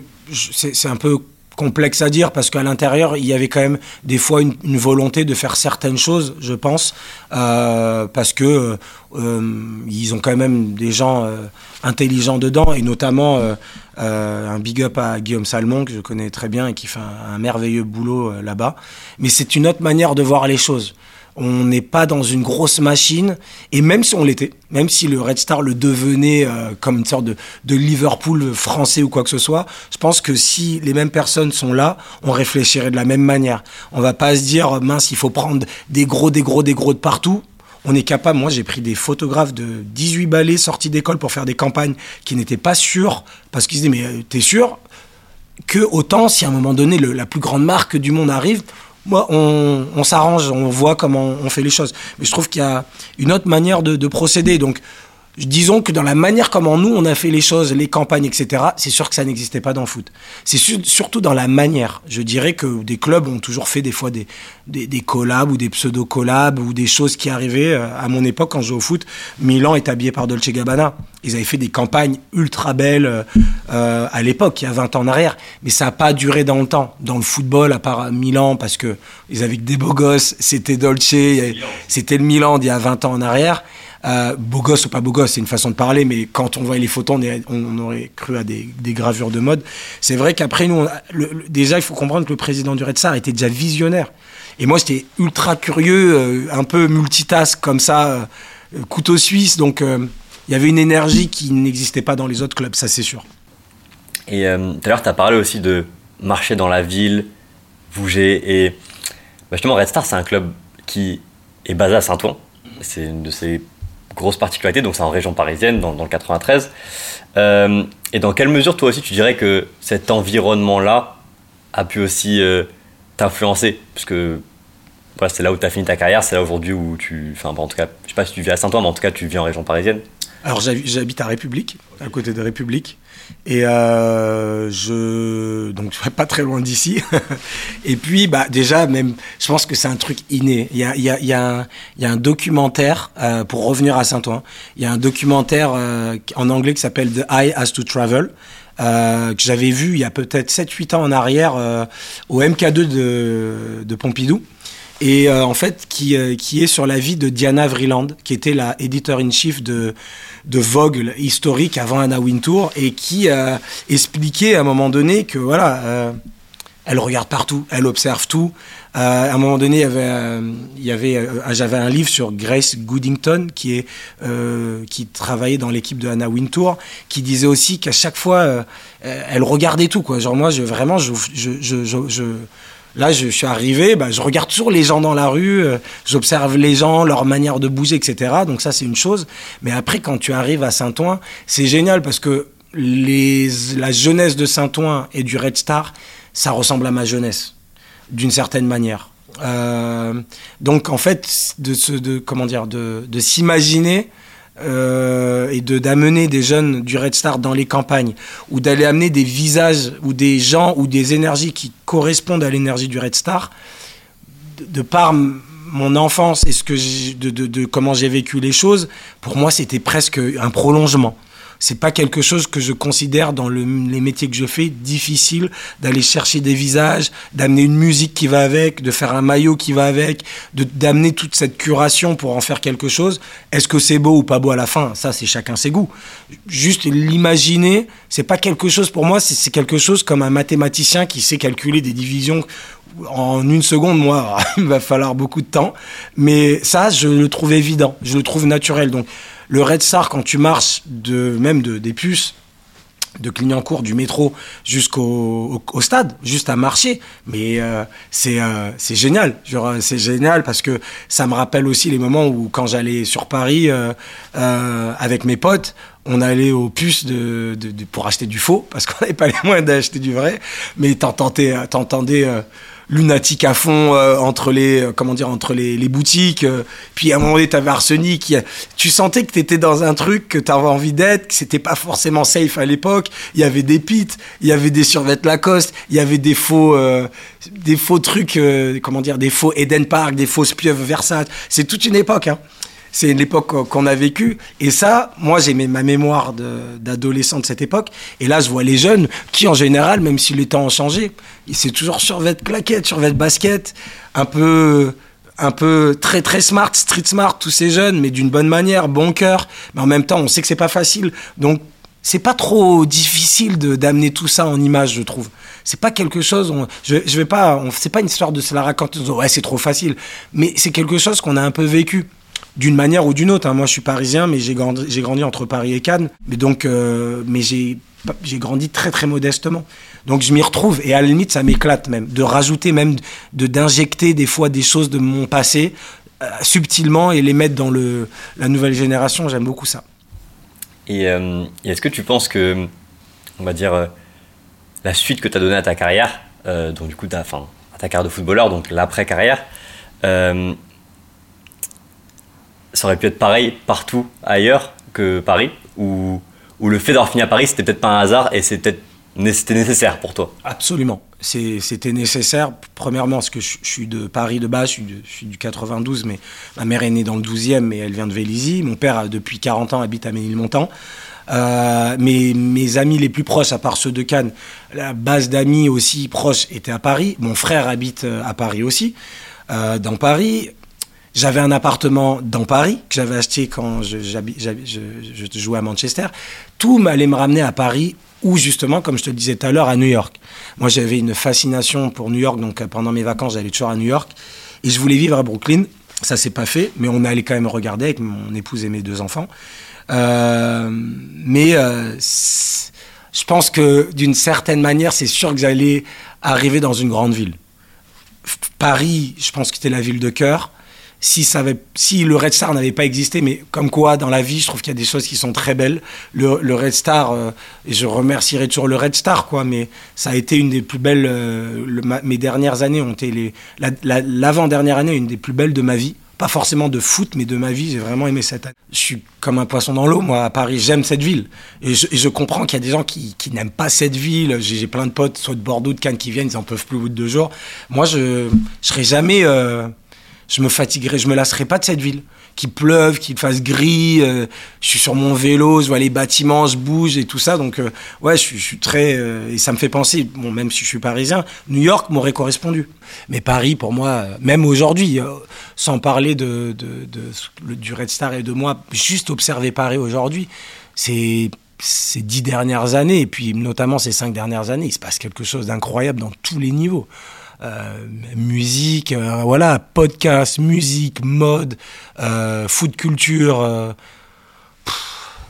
c'est un peu complexe à dire parce qu'à l'intérieur, il y avait quand même des fois une, volonté de faire certaines choses, je pense, euh, parce que euh, ils ont quand même des gens euh, intelligents dedans et notamment un big up à Guillaume Salmon que je connais très bien et qui fait un merveilleux boulot là-bas. Mais c'est une autre manière de voir les choses on n'est pas dans une grosse machine, et même si on l'était, même si le Red Star le devenait euh, comme une sorte de, Liverpool français ou quoi que ce soit, je pense que si les mêmes personnes sont là, on réfléchirait de la même manière. On va pas se dire, mince, il faut prendre des gros, des gros, des gros de partout. On est capable, moi j'ai pris des photographes de 18 balais sortis d'école pour faire des campagnes qui n'étaient pas sûrs, parce qu'ils se disaient, mais euh, t'es sûr que autant si à un moment donné la plus grande marque du monde arrive, moi, on, s'arrange, on voit comment on fait les choses. Mais je trouve qu'il y a une autre manière de, de procéder. Donc, disons que dans la manière comment nous on a fait les choses, les campagnes, etc., c'est sûr que ça n'existait pas dans le foot. C'est surtout dans la manière. Je dirais que des clubs ont toujours fait des fois des, des, collabs ou des pseudo-collabs ou des choses qui arrivaient. Euh, à mon époque, quand je jouais au foot, Milan est habillé par Dolce Gabbana. Ils avaient fait des campagnes ultra belles euh, euh, à l'époque, il y a 20 ans en arrière. Mais ça n'a pas duré dans le temps. Dans le football, à part Milan, parce que ils avaient que des beaux gosses, c'était Dolce, c'était le Milan d'il y a 20 ans en arrière. Euh, beau gosse ou pas beau gosse, c'est une façon de parler, mais quand on voyait les photos, on, aurait cru à des, gravures de mode. C'est vrai qu'après, nous, déjà, il faut comprendre que le président du Red Star était déjà visionnaire. Et moi, j'étais ultra curieux, euh, un peu multitask comme ça, euh, couteau suisse. Donc, il y avait une énergie qui n'existait pas dans les autres clubs, ça c'est sûr. Et tout à l'heure, tu as parlé aussi de marcher dans la ville, bouger. Et bah, justement, Red Star, c'est un club qui est basé à Saint-Ouen. C'est une de ses grosse particularité, donc c'est en région parisienne, dans, le 93. Euh, et dans quelle mesure, toi aussi, tu dirais que cet environnement-là a pu aussi euh, t'influencer? Puisque voilà, c'est là où tu as fini ta carrière, c'est là aujourd'hui où tu. Enfin, en tout cas, je sais pas si tu vis à Saint-Ouen, mais en tout cas, tu vis en région parisienne. Alors, j'habite à République, à côté de République. Et euh, je donc pas très loin d'ici. et puis bah déjà même, je pense que c'est un truc inné. Il y a il y a il y a un, il y a un documentaire euh, pour revenir à Saint-Ouen. Il y a un documentaire euh, en anglais qui s'appelle The Eye Has to Travel. Euh, que j'avais vu il y a peut-être 7-8 ans en arrière euh, au MK2 de, de Pompidou et euh, en fait qui, qui est sur la vie de Diana Vreeland, qui était la éditeur-in-chief de, de Vogue historique avant Anna Wintour et qui a expliqué à un moment donné que voilà, euh, elle regarde partout, elle observe tout. Euh, à un moment donné, il y avait, euh, il y avait, j'avais un livre sur Grace Goodington qui est, qui travaillait dans l'équipe de Anna Wintour, qui disait aussi qu'à chaque fois, elle regardait tout quoi. Genre moi, je vraiment, je, je, je, je Là, je, suis arrivé, bah, je regarde toujours les gens dans la rue, euh, j'observe les gens, leur manière de bouger, etc. Donc ça, c'est une chose. Mais après, quand tu arrives à Saint-Ouen, c'est génial parce que les, la jeunesse de Saint-Ouen et du Red Star, ça ressemble à ma jeunesse, d'une certaine manière. Euh, donc en fait, de, de comment dire, de, de s'imaginer euh, et de d'amener des jeunes du Red Star dans les campagnes ou d'aller amener des visages ou des gens ou des énergies qui correspondent à l'énergie du Red Star de, par mon enfance et ce que de, de, comment j'ai vécu les choses pour moi c'était presque un prolongement c'est pas quelque chose que je considère dans le, les métiers que je fais difficile d'aller chercher des visages, d'amener une musique qui va avec, de faire un maillot qui va avec, d'amener toute cette curation pour en faire quelque chose. Est-ce que c'est beau ou pas beau à la fin? Ça, c'est chacun ses goûts. Juste l'imaginer, c'est pas quelque chose pour moi, c'est quelque chose comme un mathématicien qui sait calculer des divisions en une seconde, moi, il va falloir beaucoup de temps. Mais ça, je le trouve évident, je le trouve naturel. Donc, le Red Star, quand tu marches de, même de, des puces, de Clignancourt, du métro jusqu'au au, stade, juste à marcher. Mais euh, c'est euh, c'est génial. C'est génial parce que ça me rappelle aussi les moments où, quand j'allais sur Paris euh, avec mes potes, on allait aux puces de, de, pour acheter du faux parce qu'on n'avait pas les moyens d'acheter du vrai. Mais t'entendais lunatique à fond euh, entre les euh, comment dire entre les, boutiques euh, puis à un moment donné t'avais Arsenic tu sentais que t'étais dans un truc que t'avais envie d'être que c'était pas forcément safe à l'époque. Il y avait des pits il y avait des survêtements Lacoste il y avait des faux des faux trucs comment dire des faux Eden Park des fausses pieuvres Versace. C'est toute une époque hein c'est l'époque qu'on a vécue. Et ça, moi, j'ai ma mémoire d'adolescent de, cette époque. Et là, je vois les jeunes qui, en général, même si les temps ont changé, c'est toujours survêt claquette, survêt basket, un peu un peu très très smart, street smart, tous ces jeunes, mais d'une bonne manière, bon cœur. Mais en même temps, on sait que c'est pas facile. Donc, c'est pas trop difficile d'amener tout ça en image, je trouve. C'est pas quelque chose. je, je vais pas. C'est pas une histoire de se la raconter. Ouais, c'est trop facile. Mais c'est quelque chose qu'on a un peu vécu d'une manière ou d'une autre. Hein. Moi, je suis parisien, mais j'ai grandi, entre Paris et Cannes. Mais donc, euh, mais j'ai, grandi très très modestement. Donc, je m'y retrouve et à la limite, ça m'éclate même de rajouter même de d'injecter des fois des choses de mon passé euh, subtilement et les mettre dans le la nouvelle génération. J'aime beaucoup ça. Et, euh, est-ce que tu penses que, on va dire, la suite que tu as donnée à ta carrière, donc du coup, enfin, à ta carrière de footballeur, donc l'après carrière ça aurait pu être pareil partout ailleurs que Paris Ou, le fait d'avoir fini à Paris, c'était peut-être pas un hasard et c'était c'était nécessaire pour toi Absolument. C'était nécessaire, premièrement, parce que je, suis de Paris de base, je suis, du 92, mais ma mère est née dans le 12e, mais elle vient de Vélizy. Mon père, depuis 40 ans, habite à Ménilmontant. Euh, mes, mes amis les plus proches, à part ceux de Cannes, la base d'amis aussi proches était à Paris. Mon frère habite euh, à Paris aussi. Euh, dans Paris, j'avais un appartement dans Paris que j'avais acheté quand je, jouais à Manchester. Tout m'allait me ramener à Paris ou justement, comme je te le disais tout à l'heure, à New York. Moi, j'avais une fascination pour New York, donc euh, pendant mes vacances, j'allais toujours à New York. Et je voulais vivre à Brooklyn. Ça s'est pas fait, mais on allait quand même regarder avec mon épouse et mes deux enfants. Euh, mais euh, je pense que d'une certaine manière, c'est sûr que j'allais arriver dans une grande ville. Paris, je pense que c'était la ville de cœur si, ça avait, si le Red Star n'avait pas existé, mais comme quoi dans la vie, je trouve qu'il y a des choses qui sont très belles. Le, le Red Star, euh, et je remercierai toujours le Red Star, quoi, mais ça a été une des plus belles. Euh, mes dernières années ont été. L'avant-dernière année, une des plus belles de ma vie. Pas forcément de foot, mais de ma vie, j'ai vraiment aimé cette année. Je suis comme un poisson dans l'eau, moi, à Paris, j'aime cette ville. Et je, et je comprends qu'il y a des gens qui, qui n'aiment pas cette ville. J'ai plein de potes, soit de Bordeaux, de Cannes, qui viennent, ils en peuvent plus au bout de deux jours. Moi, je ne serai jamais. Euh, je me fatiguerai, je me lasserai pas de cette ville. Qu'il pleuve, qu'il fasse gris, euh, je suis sur mon vélo, je vois les bâtiments, je bouge et tout ça. Donc, euh, ouais, je, suis très. Euh, et ça me fait penser, bon, même si je suis parisien, New York m'aurait correspondu. Mais Paris, pour moi, même aujourd'hui, sans parler de, de, de, du Red Star et de moi, juste observer Paris aujourd'hui, c'est ces dix dernières années, et puis notamment ces cinq dernières années, il se passe quelque chose d'incroyable dans tous les niveaux. Euh, musique, euh, voilà, podcast, musique, mode, euh, food culture,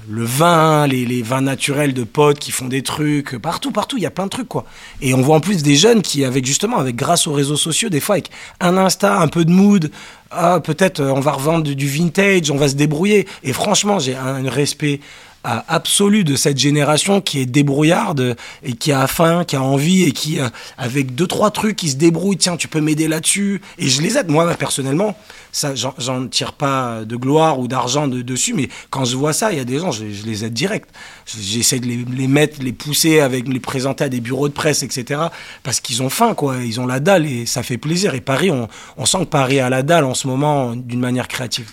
le vin, les, vins naturels de potes qui font des trucs, partout, partout, il y a plein de trucs, quoi. Et on voit en plus des jeunes qui, avec justement, avec grâce aux réseaux sociaux, des fois avec un Insta, un peu de mood, ah, peut-être on va revendre du, vintage, on va se débrouiller. Et franchement, j'ai un respect absolu de cette génération qui est débrouillarde et qui a faim, qui a envie et qui, euh, avec deux, trois trucs, qui se débrouille, tiens, tu peux m'aider là-dessus. Et je les aide, moi, personnellement. Ça, j'en tire pas de gloire ou d'argent de, dessus, mais quand je vois ça, il y a des gens, je, les aide direct. J'essaie de les, mettre, les pousser avec, les présenter à des bureaux de presse, etc. Parce qu'ils ont faim, quoi. Ils ont la dalle et ça fait plaisir. Et Paris, on, on sent que Paris a la dalle en ce moment d'une manière créative.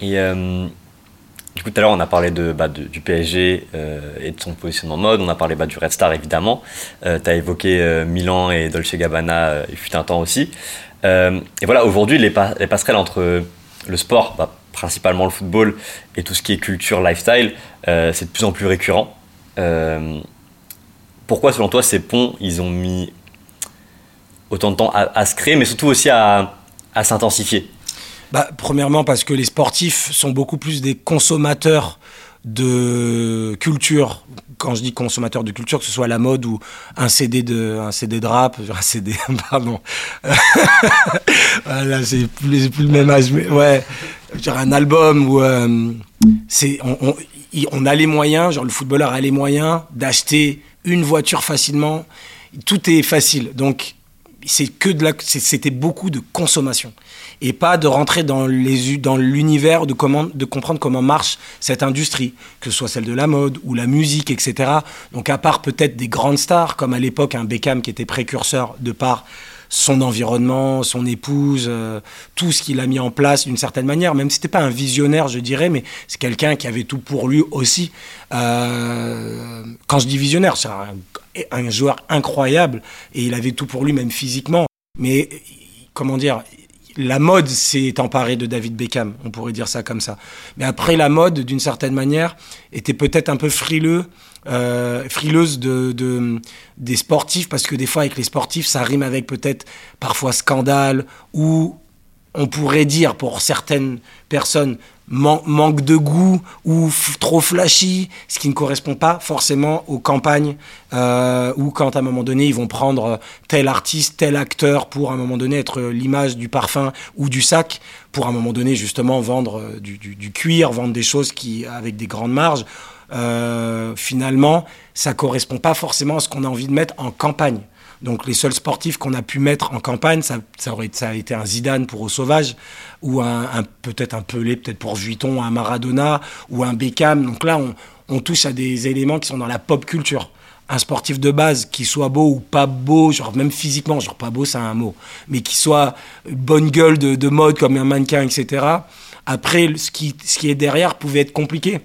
Et euh, du coup, tout à l'heure, on a parlé bah, du PSG et de son positionnement mode. On a parlé bah, du Red Star, évidemment. tu as évoqué Milan et Dolce Gabbana, il fut un temps aussi. et voilà, aujourd'hui, les, les, passerelles entre le sport, bah, principalement le football, et tout ce qui est culture, lifestyle, c'est de plus en plus récurrent. pourquoi, selon toi, ces ponts, ils ont mis autant de temps à, se créer, mais surtout aussi à, s'intensifier? Bah, Premièrement, parce que les sportifs sont beaucoup plus des consommateurs de culture. Quand je dis consommateurs de culture, que ce soit la mode ou un CD de, un CD de rap, un CD, pardon. voilà, c'est plus, plus, le même âge, mais ouais, genre un album où euh, c'est, on, on a les moyens, genre le footballeur a les moyens d'acheter une voiture facilement. Tout est facile. Donc, c'est que de la, c'était beaucoup de consommation et pas de rentrer dans les dans l'univers de comment de comprendre comment marche cette industrie, que ce soit celle de la mode ou la musique, etc. Donc à part peut-être des grandes stars comme à l'époque un Beckham qui était précurseur de par son environnement, son épouse, euh, tout ce qu'il a mis en place d'une certaine manière, même si c'était pas un visionnaire, je dirais, mais c'est quelqu'un qui avait tout pour lui aussi. Euh, quand je dis visionnaire, c'est un, un, joueur incroyable et il avait tout pour lui, même physiquement. Mais comment dire, la mode s'est emparée de David Beckham, on pourrait dire ça comme ça. Mais après, la mode, d'une certaine manière, était peut-être un peu frileux euh, frileuse de, de, des sportifs, parce que des fois, avec les sportifs, ça rime avec peut-être parfois scandale, ou on pourrait dire pour certaines personnes manque de goût ou trop flashy, ce qui ne correspond pas forcément aux campagnes euh, où quand à un moment donné ils vont prendre tel artiste, tel acteur pour à un moment donné être l'image du parfum ou du sac, pour à un moment donné justement vendre du, du, cuir, vendre des choses qui avec des grandes marges. Euh, finalement, ça correspond pas forcément à ce qu'on a envie de mettre en campagne. Donc les seuls sportifs qu'on a pu mettre en campagne, ça, aurait a été un Zidane pour Au Sauvage, ou un, peut-être un Pelé, peut-être pour Vuitton, un Maradona, ou un Beckham. Donc là, on, touche à des éléments qui sont dans la pop culture un sportif de base qui soit beau ou pas beau, genre même physiquement, genre pas beau c'est un mot, mais qui soit bonne gueule de, de, mode comme un mannequin, etc. Après, ce qui, ce qui est derrière pouvait être compliqué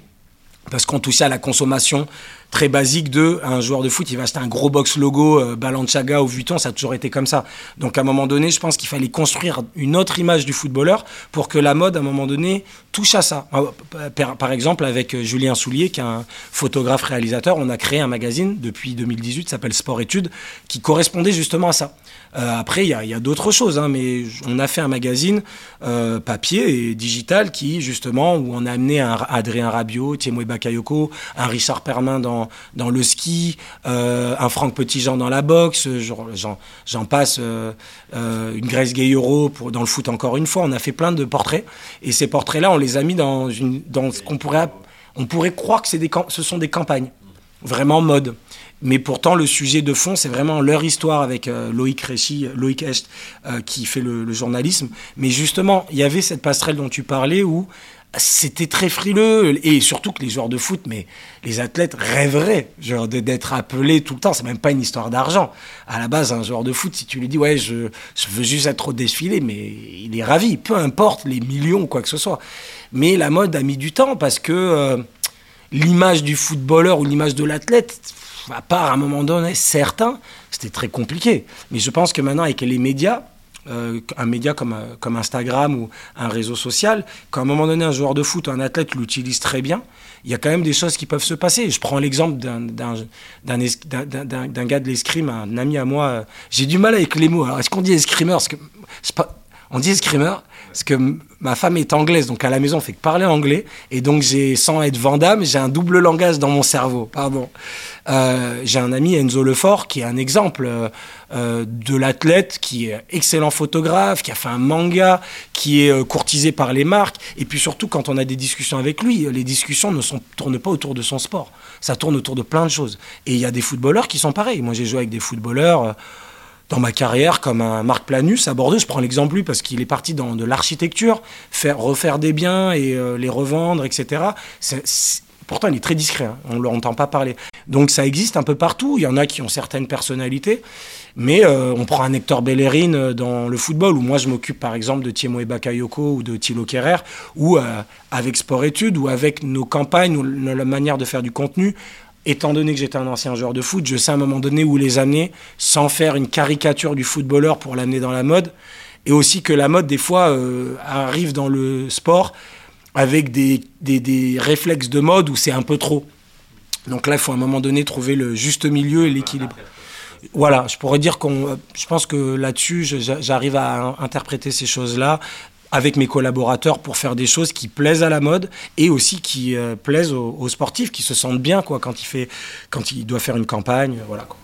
parce qu'on touchait à la consommation très basique de un joueur de foot, il va acheter un gros box logo euh, Balenciaga ou Vuitton, ça a toujours été comme ça. Donc à un moment donné, je pense qu'il fallait construire une autre image du footballeur pour que la mode, à un moment donné, touche à ça. Par exemple, avec euh, Julien Soulier, qui est un photographe réalisateur, on a créé un magazine depuis 2018, qui s'appelle Sport Études, qui correspondait justement à ça. Euh, après, il y a, d'autres choses, hein, mais on a fait un magazine euh, papier et digital qui, justement, où on a amené un Adrien Rabiot, Thiemoué Bakayoko, un Richard Permin dans, le ski, euh, un Franck Petitjean dans la boxe, j'en passe, une Grace Gayero pour, dans le foot encore une fois. On a fait plein de portraits et ces portraits-là, on les a mis dans, une, dans ce qu'on pourrait, on pourrait croire que des, ce sont des campagnes, vraiment mode. Mais pourtant, le sujet de fond, c'est vraiment leur histoire avec euh, Loïc Réchy, Loïc Echt, euh, qui fait le, journalisme. Mais justement, il y avait cette passerelle dont tu parlais où c'était très frileux et surtout que les joueurs de foot, mais les athlètes rêveraient genre d'être appelés tout le temps. C'est même pas une histoire d'argent. À la base, un joueur de foot, si tu lui dis ouais, je, veux juste être au défilé, mais il est ravi, peu importe les millions ou quoi que ce soit. Mais la mode a mis du temps parce que euh, l'image du footballeur ou l'image de l'athlète, à part à un moment donné, certains, c'était très compliqué. Mais je pense que maintenant, avec les médias, euh, un média comme, euh, comme Instagram ou un réseau social, quand à un moment donné, un joueur de foot ou un athlète l'utilise très bien, il y a quand même des choses qui peuvent se passer. Je prends l'exemple d'un gars de l'escrime, un ami à moi. Euh, j'ai du mal avec les mots. Alors, est-ce qu'on dit escrimeur? Pas, On dit escrimeur parce que ma femme est anglaise, donc à la maison on fait que parler anglais, et donc j'ai, sans être Vandame, j'ai un double langage dans mon cerveau, pardon. Euh, j'ai un ami Enzo Lefort qui est un exemple euh, de l'athlète qui est excellent photographe, qui a fait un manga, qui est euh, courtisé par les marques, et puis surtout quand on a des discussions avec lui, les discussions ne tournent pas autour de son sport, ça tourne autour de plein de choses. Et il y a des footballeurs qui sont pareils. Moi j'ai joué avec des footballeurs dans ma carrière comme un Marc Planus à Bordeaux. Je prends l'exemple lui parce qu'il est parti dans de l'architecture, faire refaire des biens et euh, les revendre, etc. pourtant, il est très discret, hein. on ne l'entend pas parler. Donc ça existe un peu partout. Il y en a qui ont certaines personnalités. Mais euh, on prend un Hector Bellerin euh, dans le football, où moi je m'occupe par exemple de Thiemo Bakayoko ou de Thilo Kerrer, ou avec Sport Études, ou avec nos campagnes, ou la manière de faire du contenu. Étant donné que j'étais un ancien joueur de foot, je sais à un moment donné où les amener sans faire une caricature du footballeur pour l'amener dans la mode. Et aussi que la mode, des fois, arrive dans le sport avec des, des, des réflexes de mode où c'est un peu trop. Donc là, il faut à un moment donné trouver le juste milieu et l'équilibre voilà, je pourrais dire qu'on. Je pense que là-dessus, j'arrive à interpréter ces choses-là avec mes collaborateurs pour faire des choses qui plaisent à la mode et aussi qui euh, plaisent aux, sportifs, qui se sentent bien quoi, quand, il fait, quand il doit faire une campagne. Voilà, quoi.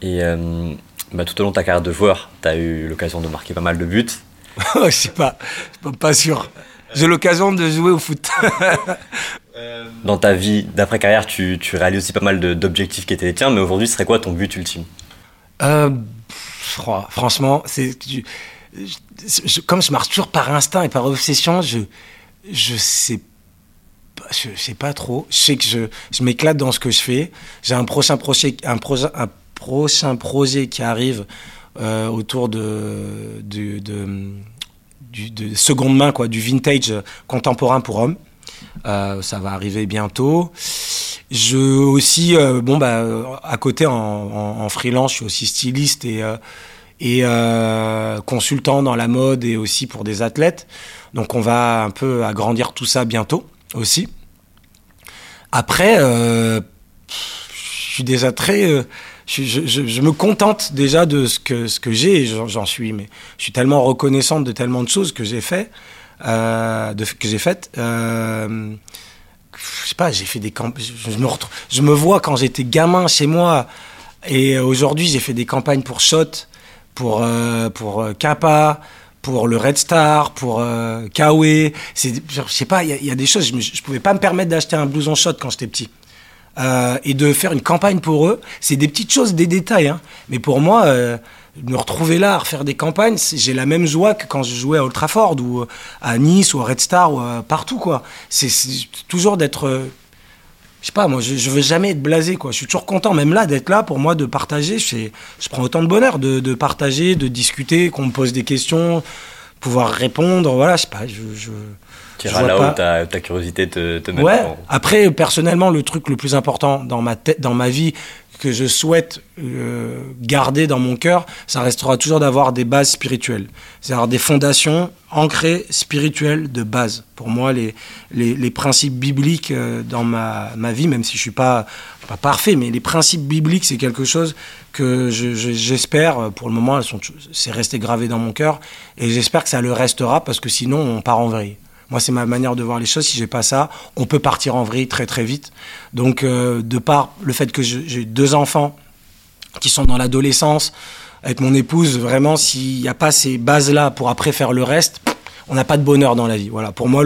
Et euh, bah, tout au long de ta carrière de joueur, tu as eu l'occasion de marquer pas mal de buts. je sais pas, pas sûr. J'ai l'occasion de jouer au foot. Dans ta vie d'après-carrière, tu, tu, réalises aussi pas mal d'objectifs qui étaient les tiens, mais aujourd'hui, ce serait quoi ton but ultime? Euh, Franchement, c'est comme je marche toujours par instinct et par obsession, je je sais je sais pas trop. Je sais que je, je m'éclate dans ce que je fais. J'ai un prochain projet un projet un prochain projet qui arrive euh, autour de, de, de, seconde main quoi, du vintage contemporain pour hommes. Euh, ça va arriver bientôt. Je aussi, euh, bon bah, à côté en, freelance, je suis aussi styliste et et consultant dans la mode et aussi pour des athlètes. Donc on va un peu agrandir tout ça bientôt aussi. Après, je suis déjà très je, je, me contente déjà de ce que, ce que j'ai, j'en suis, mais je suis tellement reconnaissante de tellement de choses que j'ai fait euh, faites. Euh, je sais pas, j'ai fait des campagnes. Je, me je me vois quand j'étais gamin chez moi. Et aujourd'hui, j'ai fait des campagnes pour Shot, pour, euh, pour euh, Kappa, pour le Red Star, pour euh, Kawe. C'est, je sais pas, il y, a des choses. Je, je pouvais pas me permettre d'acheter un blouson Shot quand j'étais petit. Euh, et de faire une campagne pour eux, c'est des petites choses, des détails. Hein. Mais pour moi, me retrouver là à refaire des campagnes, j'ai la même joie que quand je jouais à Old ou euh, à Nice ou à Red Star ou partout. C'est toujours d'être je sais pas moi je, je, veux jamais être blasé quoi. Je suis toujours content même là d'être là pour moi de partager, je, je prends autant de bonheur de, de partager, de discuter, qu'on me pose des questions, pouvoir répondre, voilà, je sais pas, je, je tu là où ta, ta, curiosité te, te met ouais. Après, personnellement, le truc le plus important dans ma tête, dans ma vie, que je souhaite euh, garder dans mon cœur, ça restera toujours d'avoir des bases spirituelles. C'est-à-dire des fondations ancrées spirituelles de base. Pour moi, les, les, principes bibliques euh, dans ma, ma, vie, même si je suis pas, pas parfait, mais les principes bibliques, c'est quelque chose que j'espère, je, pour le moment, c'est resté gravé dans mon cœur, et j'espère que ça le restera, parce que sinon, on part en vrille. Moi, c'est ma manière de voir les choses. Si j'ai pas ça, on peut partir en vrille très très vite. Donc, euh, de par le fait que j'ai deux enfants qui sont dans l'adolescence, avec mon épouse, vraiment, s'il n'y a pas ces bases-là pour après faire le reste, on n'a pas de bonheur dans la vie. Voilà. Pour moi,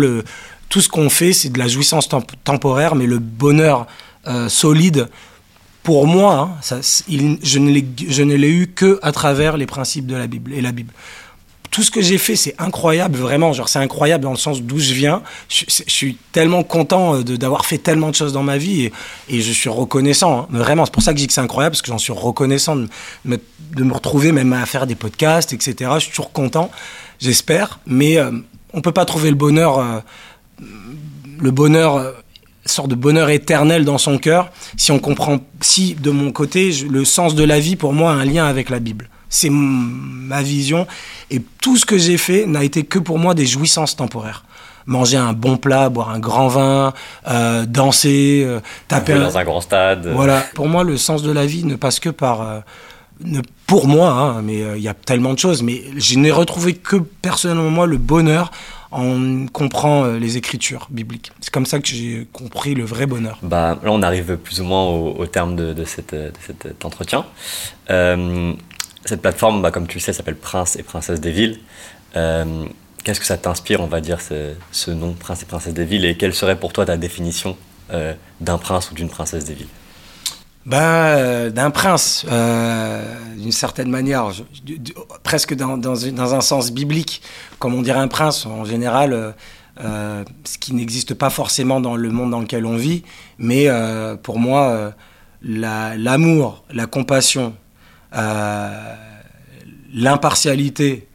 tout ce qu'on fait, c'est de la jouissance temp temporaire, mais le bonheur euh, solide, pour moi, hein, ça, je ne l'ai eu que à travers les principes de la Bible et la Bible tout ce que j'ai fait, c'est incroyable, vraiment. Genre, c'est incroyable dans le sens d'où je viens. Je, suis tellement content euh, d'avoir fait tellement de choses dans ma vie et, je suis reconnaissant. Hein. Vraiment, c'est pour ça que je dis que c'est incroyable, parce que j'en suis reconnaissant de me, de me, retrouver même à faire des podcasts, etc. Je suis toujours content, j'espère. Mais euh, on peut pas trouver le bonheur, euh, le bonheur, euh, sorte de bonheur éternel dans son cœur si on comprend, si de mon côté, le sens de la vie pour moi a un lien avec la Bible. C'est ma vision. Et tout ce que j'ai fait n'a été que pour moi des jouissances temporaires. Manger un bon plat, boire un grand vin, euh, danser, euh, taper un... dans un grand stade. Voilà. Pour moi, le sens de la vie ne passe que par. Euh, ne, pour moi, hein, mais il y a tellement de choses. Mais je n'ai retrouvé que personnellement moi le bonheur en comprend les écritures bibliques. C'est comme ça que j'ai compris le vrai bonheur. Bah, là, on arrive plus ou moins au, au terme de, de, cette, de cet entretien. Euh, cette plateforme, bah, comme tu le sais, s'appelle Prince et Princesse des Villes. Euh, Qu'est-ce que ça t'inspire, on va dire, ce, nom, Prince et Princesse des Villes, et quelle serait pour toi ta définition euh, d'un prince ou d'une princesse des villes? Ben, d'un prince, d'une certaine manière, presque dans, un sens biblique, comme on dirait un prince, en général, ce qui n'existe pas forcément dans le monde dans lequel on vit, mais pour moi, l'amour, la, compassion, l'impartialité,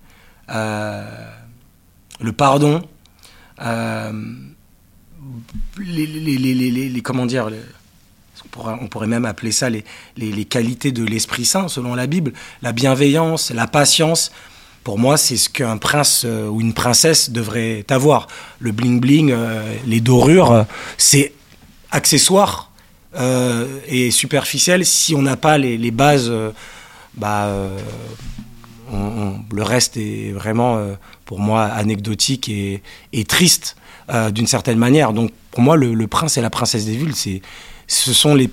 euh, le pardon, euh, les, les, les, les, comment dire, on pourrait, même appeler ça les, qualités de l'Esprit Saint selon la Bible, la bienveillance, la patience. Pour moi, c'est ce qu'un prince ou une princesse devrait avoir. Le bling bling, les dorures, c'est accessoire et superficiel si on n'a pas les, bases. Bah, le reste est vraiment, euh, pour moi, anecdotique et, triste euh, d'une certaine manière. Donc, pour moi, le, prince et la princesse des villes, c'est, ce sont les,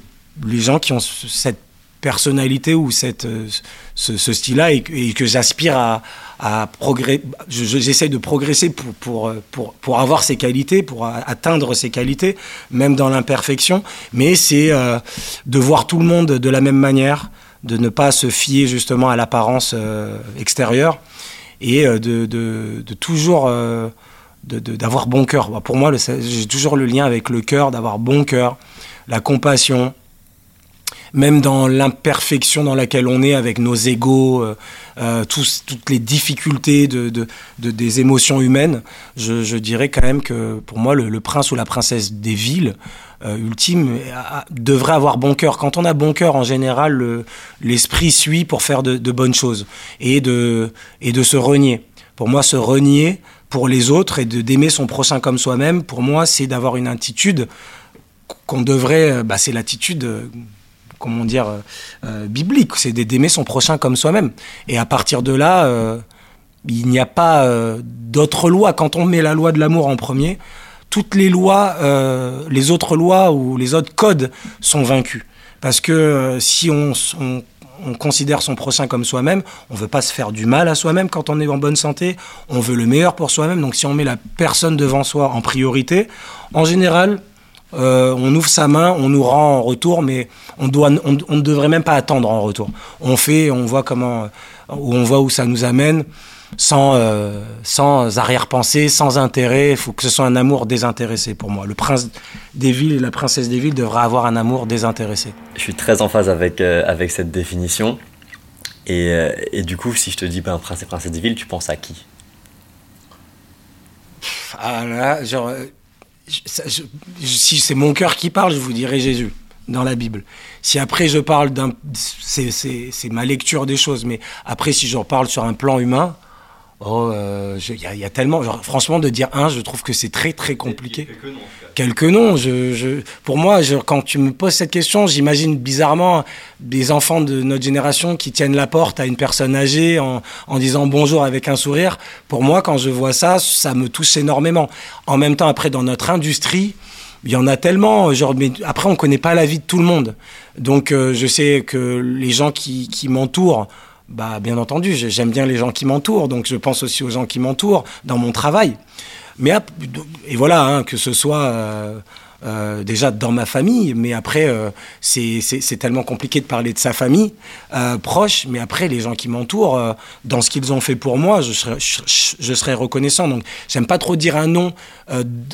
les gens qui ont cette personnalité ou cette, euh, ce, style-là et, que j'aspire à, à progresser. J'essaie de progresser pour, pour, pour, pour, avoir ces qualités, pour atteindre ces qualités, même dans l'imperfection. Mais c'est de voir tout le monde de la même manière, de ne pas se fier justement à l'apparence euh, extérieure et euh, de, de, toujours euh, d'avoir bon cœur. Pour moi, j'ai toujours le lien avec le cœur, d'avoir bon cœur, la compassion, même dans l'imperfection dans laquelle on est avec nos égaux, toutes les difficultés de, de, des émotions humaines, je, dirais quand même que pour moi, le prince ou la princesse des villes, euh, ultime devrait avoir bon cœur. Quand on a bon cœur, en général, l'esprit suit pour faire de, bonnes choses et de, et de se renier. Pour moi, se renier pour les autres et d'aimer son prochain comme soi-même, pour moi, c'est d'avoir une attitude qu'on devrait. Euh, bah, c'est l'attitude euh, comment dire, biblique, c'est d'aimer son prochain comme soi-même. Et à partir de là, il n'y a pas d'autre loi. Quand on met la loi de l'amour en premier, toutes les lois, euh, les autres lois ou les autres codes sont vaincus. Parce que euh, si on, considère son prochain comme soi-même, on veut pas se faire du mal à soi-même quand on est en bonne santé, on veut le meilleur pour soi-même. Donc si on met la personne devant soi en priorité, en général, euh, on ouvre sa main, on nous rend en retour, mais on, doit, on, ne devrait même pas attendre en retour. On fait, on voit comment, on voit où ça nous amène sans, euh, sans arrière-pensée, sans intérêt. Il faut que ce soit un amour désintéressé pour moi. Le prince des villes et la princesse des villes devraient avoir un amour désintéressé. Je suis très en phase avec, euh, avec cette définition. Et, euh, et, du coup, si je te dis ben, prince et princesse des villes, tu penses à qui? Ah là, genre, si c'est mon cœur qui parle, je vous dirais Jésus dans la Bible. Si après je parle d'un... C'est ma lecture des choses, mais après si je parle sur un plan humain, Oh, euh, il y, a tellement, genre, franchement, de dire un, je trouve que c'est très très compliqué. Quelques noms. Quelques noms. Je, je, pour moi, je, quand tu me poses cette question, j'imagine bizarrement des enfants de notre génération qui tiennent la porte à une personne âgée en, en, disant bonjour avec un sourire. Pour moi, quand je vois ça, ça me touche énormément. En même temps, après, dans notre industrie, il y en a tellement. Genre, mais après, on connaît pas la vie de tout le monde. Donc, euh, je sais que les gens qui, qui m'entourent bah, bien entendu, j'aime bien les gens qui m'entourent, donc je pense aussi aux gens qui m'entourent dans mon travail. Mais et voilà, hein, que ce soit euh, euh, déjà dans ma famille, mais après euh, c'est tellement compliqué de parler de sa famille proche, mais après les gens qui m'entourent, dans ce qu'ils ont fait pour moi, je serais, je, serais reconnaissant. Donc j'aime pas trop dire un nom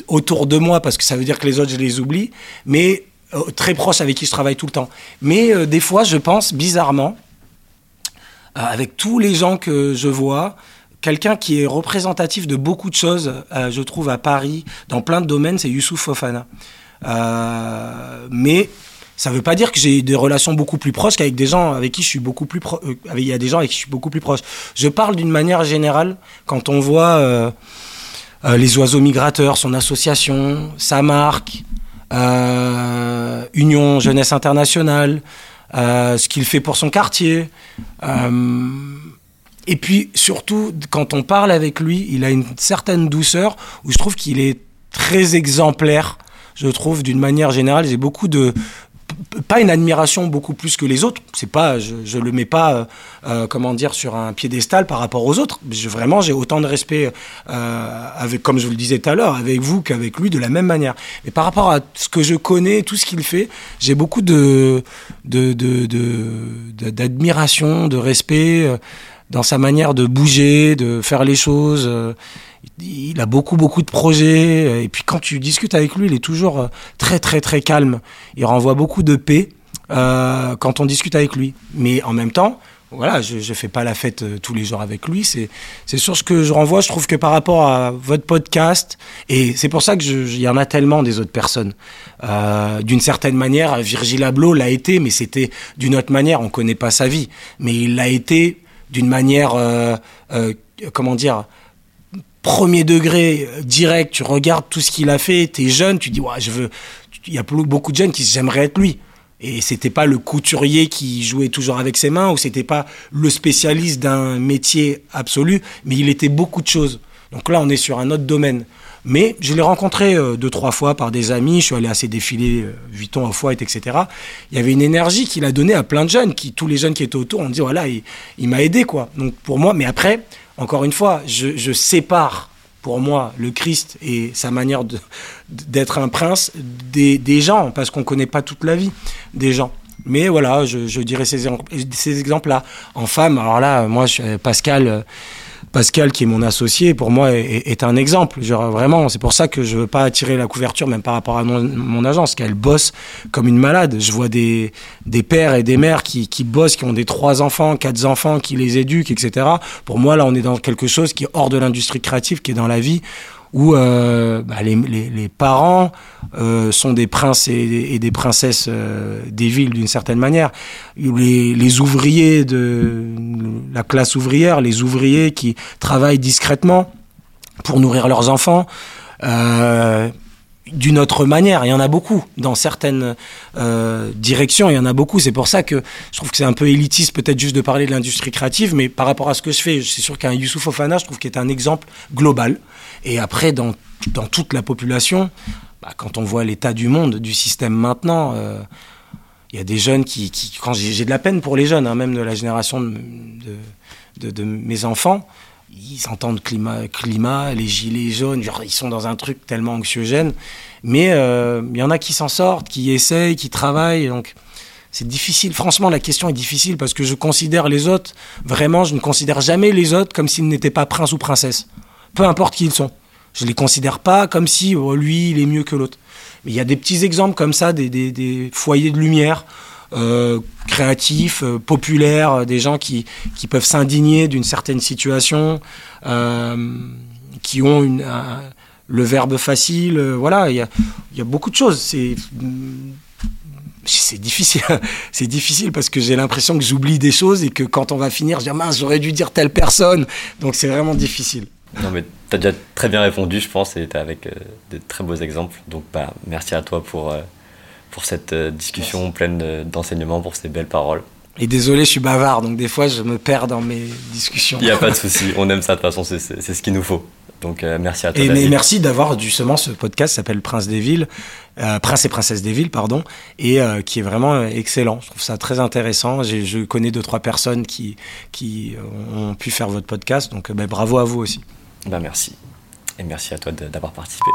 autour de moi parce que ça veut dire que les autres je les oublie, mais très proche avec qui je travaille tout le temps. Mais des fois, je pense bizarrement avec tous les gens que je vois, quelqu'un qui est représentatif de beaucoup de choses, euh, je trouve, à Paris, dans plein de domaines, c'est Youssouf Fofana. Euh, mais ça ne veut pas dire que j'ai des relations beaucoup plus proches qu'avec des gens avec qui je suis beaucoup plus proche. il y a des gens avec qui je suis beaucoup plus proche. Je parle d'une manière générale quand on voit les oiseaux migrateurs, son association, sa marque, Union Jeunesse Internationale. Euh, ce qu'il fait pour son quartier. Euh, et puis surtout, quand on parle avec lui, il a une certaine douceur où je trouve qu'il est très exemplaire. Je trouve d'une manière générale, j'ai beaucoup de, pas une admiration beaucoup plus que les autres. C'est pas, je, je le mets pas, euh, euh, comment dire, sur un piédestal par rapport aux autres. Vraiment, j'ai autant de respect euh, avec, comme je vous le disais tout à l'heure, avec vous qu'avec lui de la même manière. Mais par rapport à ce que je connais, tout ce qu'il fait, j'ai beaucoup de, de, d'admiration, de, de, respect dans sa manière de bouger, de faire les choses il a beaucoup beaucoup de projets et puis quand tu discutes avec lui, il est toujours euh, très très très calme. Il renvoie beaucoup de paix euh, quand on discute avec lui. Mais en même temps, voilà, je ne fais pas la fête euh, tous les jours avec lui. C'est sur ce que je renvoie. Je trouve que par rapport à votre podcast, et c'est pour ça qu'il y en a tellement des autres personnes. Euh, d'une certaine manière, Virgil Abloh l'a été, mais c'était d'une autre manière. On connaît pas sa vie. Mais il l'a été d'une manière, euh, comment dire, premier degré, direct. Tu regardes tout ce qu'il a fait, tu es jeune, tu dis, je veux. Il y a beaucoup de jeunes qui j'aimerais être lui. Et c'était pas le couturier qui jouait toujours avec ses mains, ou c'était pas le spécialiste d'un métier absolu, mais il était beaucoup de choses. Donc là, on est sur un autre domaine. Mais je l'ai rencontré euh, deux, trois fois par des amis. Je suis allé à ses défilés, euh, Vuitton, Off-White, etc. Il y avait une énergie qu'il a donnée à plein de jeunes, qui, tous les jeunes qui étaient autour, on dit, voilà, il, m'a aidé, quoi. Donc pour moi, mais après, encore une fois, je, sépare pour moi, le Christ et sa manière d'être un prince des, gens, parce qu'on ne connaît pas toute la vie des gens. Mais voilà, je, dirais ces, ces exemples-là. En femme, alors là, moi, Pascal, Pascal, qui est mon associé, pour moi, est, un exemple. Genre, vraiment, c'est pour ça que je veux pas attirer la couverture, même par rapport à mon, agence, qu'elle bosse comme une malade. Je vois des, des pères et des mères qui, qui bossent, qui ont des trois enfants, quatre enfants, qui les éduquent, etc. Pour moi, là, on est dans quelque chose qui est hors de l'industrie créative, qui est dans la vie où euh, bah, les, parents euh, sont des princes et, des princesses euh, des villes d'une certaine manière. Les, ouvriers de la classe ouvrière, les ouvriers qui travaillent discrètement pour nourrir leurs enfants. D'une autre manière. Il y en a beaucoup dans certaines euh, directions. Il y en a beaucoup. C'est pour ça que je trouve que c'est un peu élitiste peut-être juste de parler de l'industrie créative, mais par rapport à ce que je fais, c'est sûr qu'un Youssouf Ofana, je trouve qu'il est un exemple global. Et après, dans, dans toute la population, bah, quand on voit l'état du monde, du système maintenant, euh, il y a des jeunes qui, quand j'ai de la peine pour les jeunes, hein, même de la génération de mes enfants, ils entendent climat, climat, les gilets jaunes, genre, ils sont dans un truc tellement anxiogène. Mais euh, il y en a qui s'en sortent, qui essayent, qui travaillent. Donc c'est difficile. Franchement, la question est difficile parce que je considère les autres, vraiment, je ne considère jamais les autres comme s'ils n'étaient pas prince ou princesse. Peu importe qui ils sont. Je ne les considère pas comme si oh, lui, il est mieux que l'autre. Mais il y a des petits exemples comme ça, des, des, des foyers de lumière euh, créatifs, euh, populaires, euh, des gens qui, qui peuvent s'indigner d'une certaine situation, qui ont une, le verbe facile. voilà, il y a, beaucoup de choses. C'est c'est difficile, c'est difficile parce que j'ai l'impression que j'oublie des choses et que quand on va finir, je dis mince, j'aurais dû dire telle personne. Donc c'est vraiment difficile. Non mais tu as déjà très bien répondu, je pense, et tu avec de très beaux exemples. Donc bah, merci à toi pour, pour cette euh, discussion pleine d'enseignements, pour ces belles paroles. Et désolé, je suis bavard, donc des fois je me perds dans mes discussions. Il n'y a pas de souci, on aime ça de toute façon, c'est ce qu'il nous faut. Donc euh, merci à toi. Et merci d'avoir justement ce podcast s'appelle Prince des villes, euh, Prince et Princesse des villes, pardon, et qui est vraiment excellent. Je trouve ça très intéressant. Je connais deux trois personnes qui qui ont pu faire votre podcast, donc ben, bravo à vous aussi. Ben, merci et merci à toi d'avoir participé.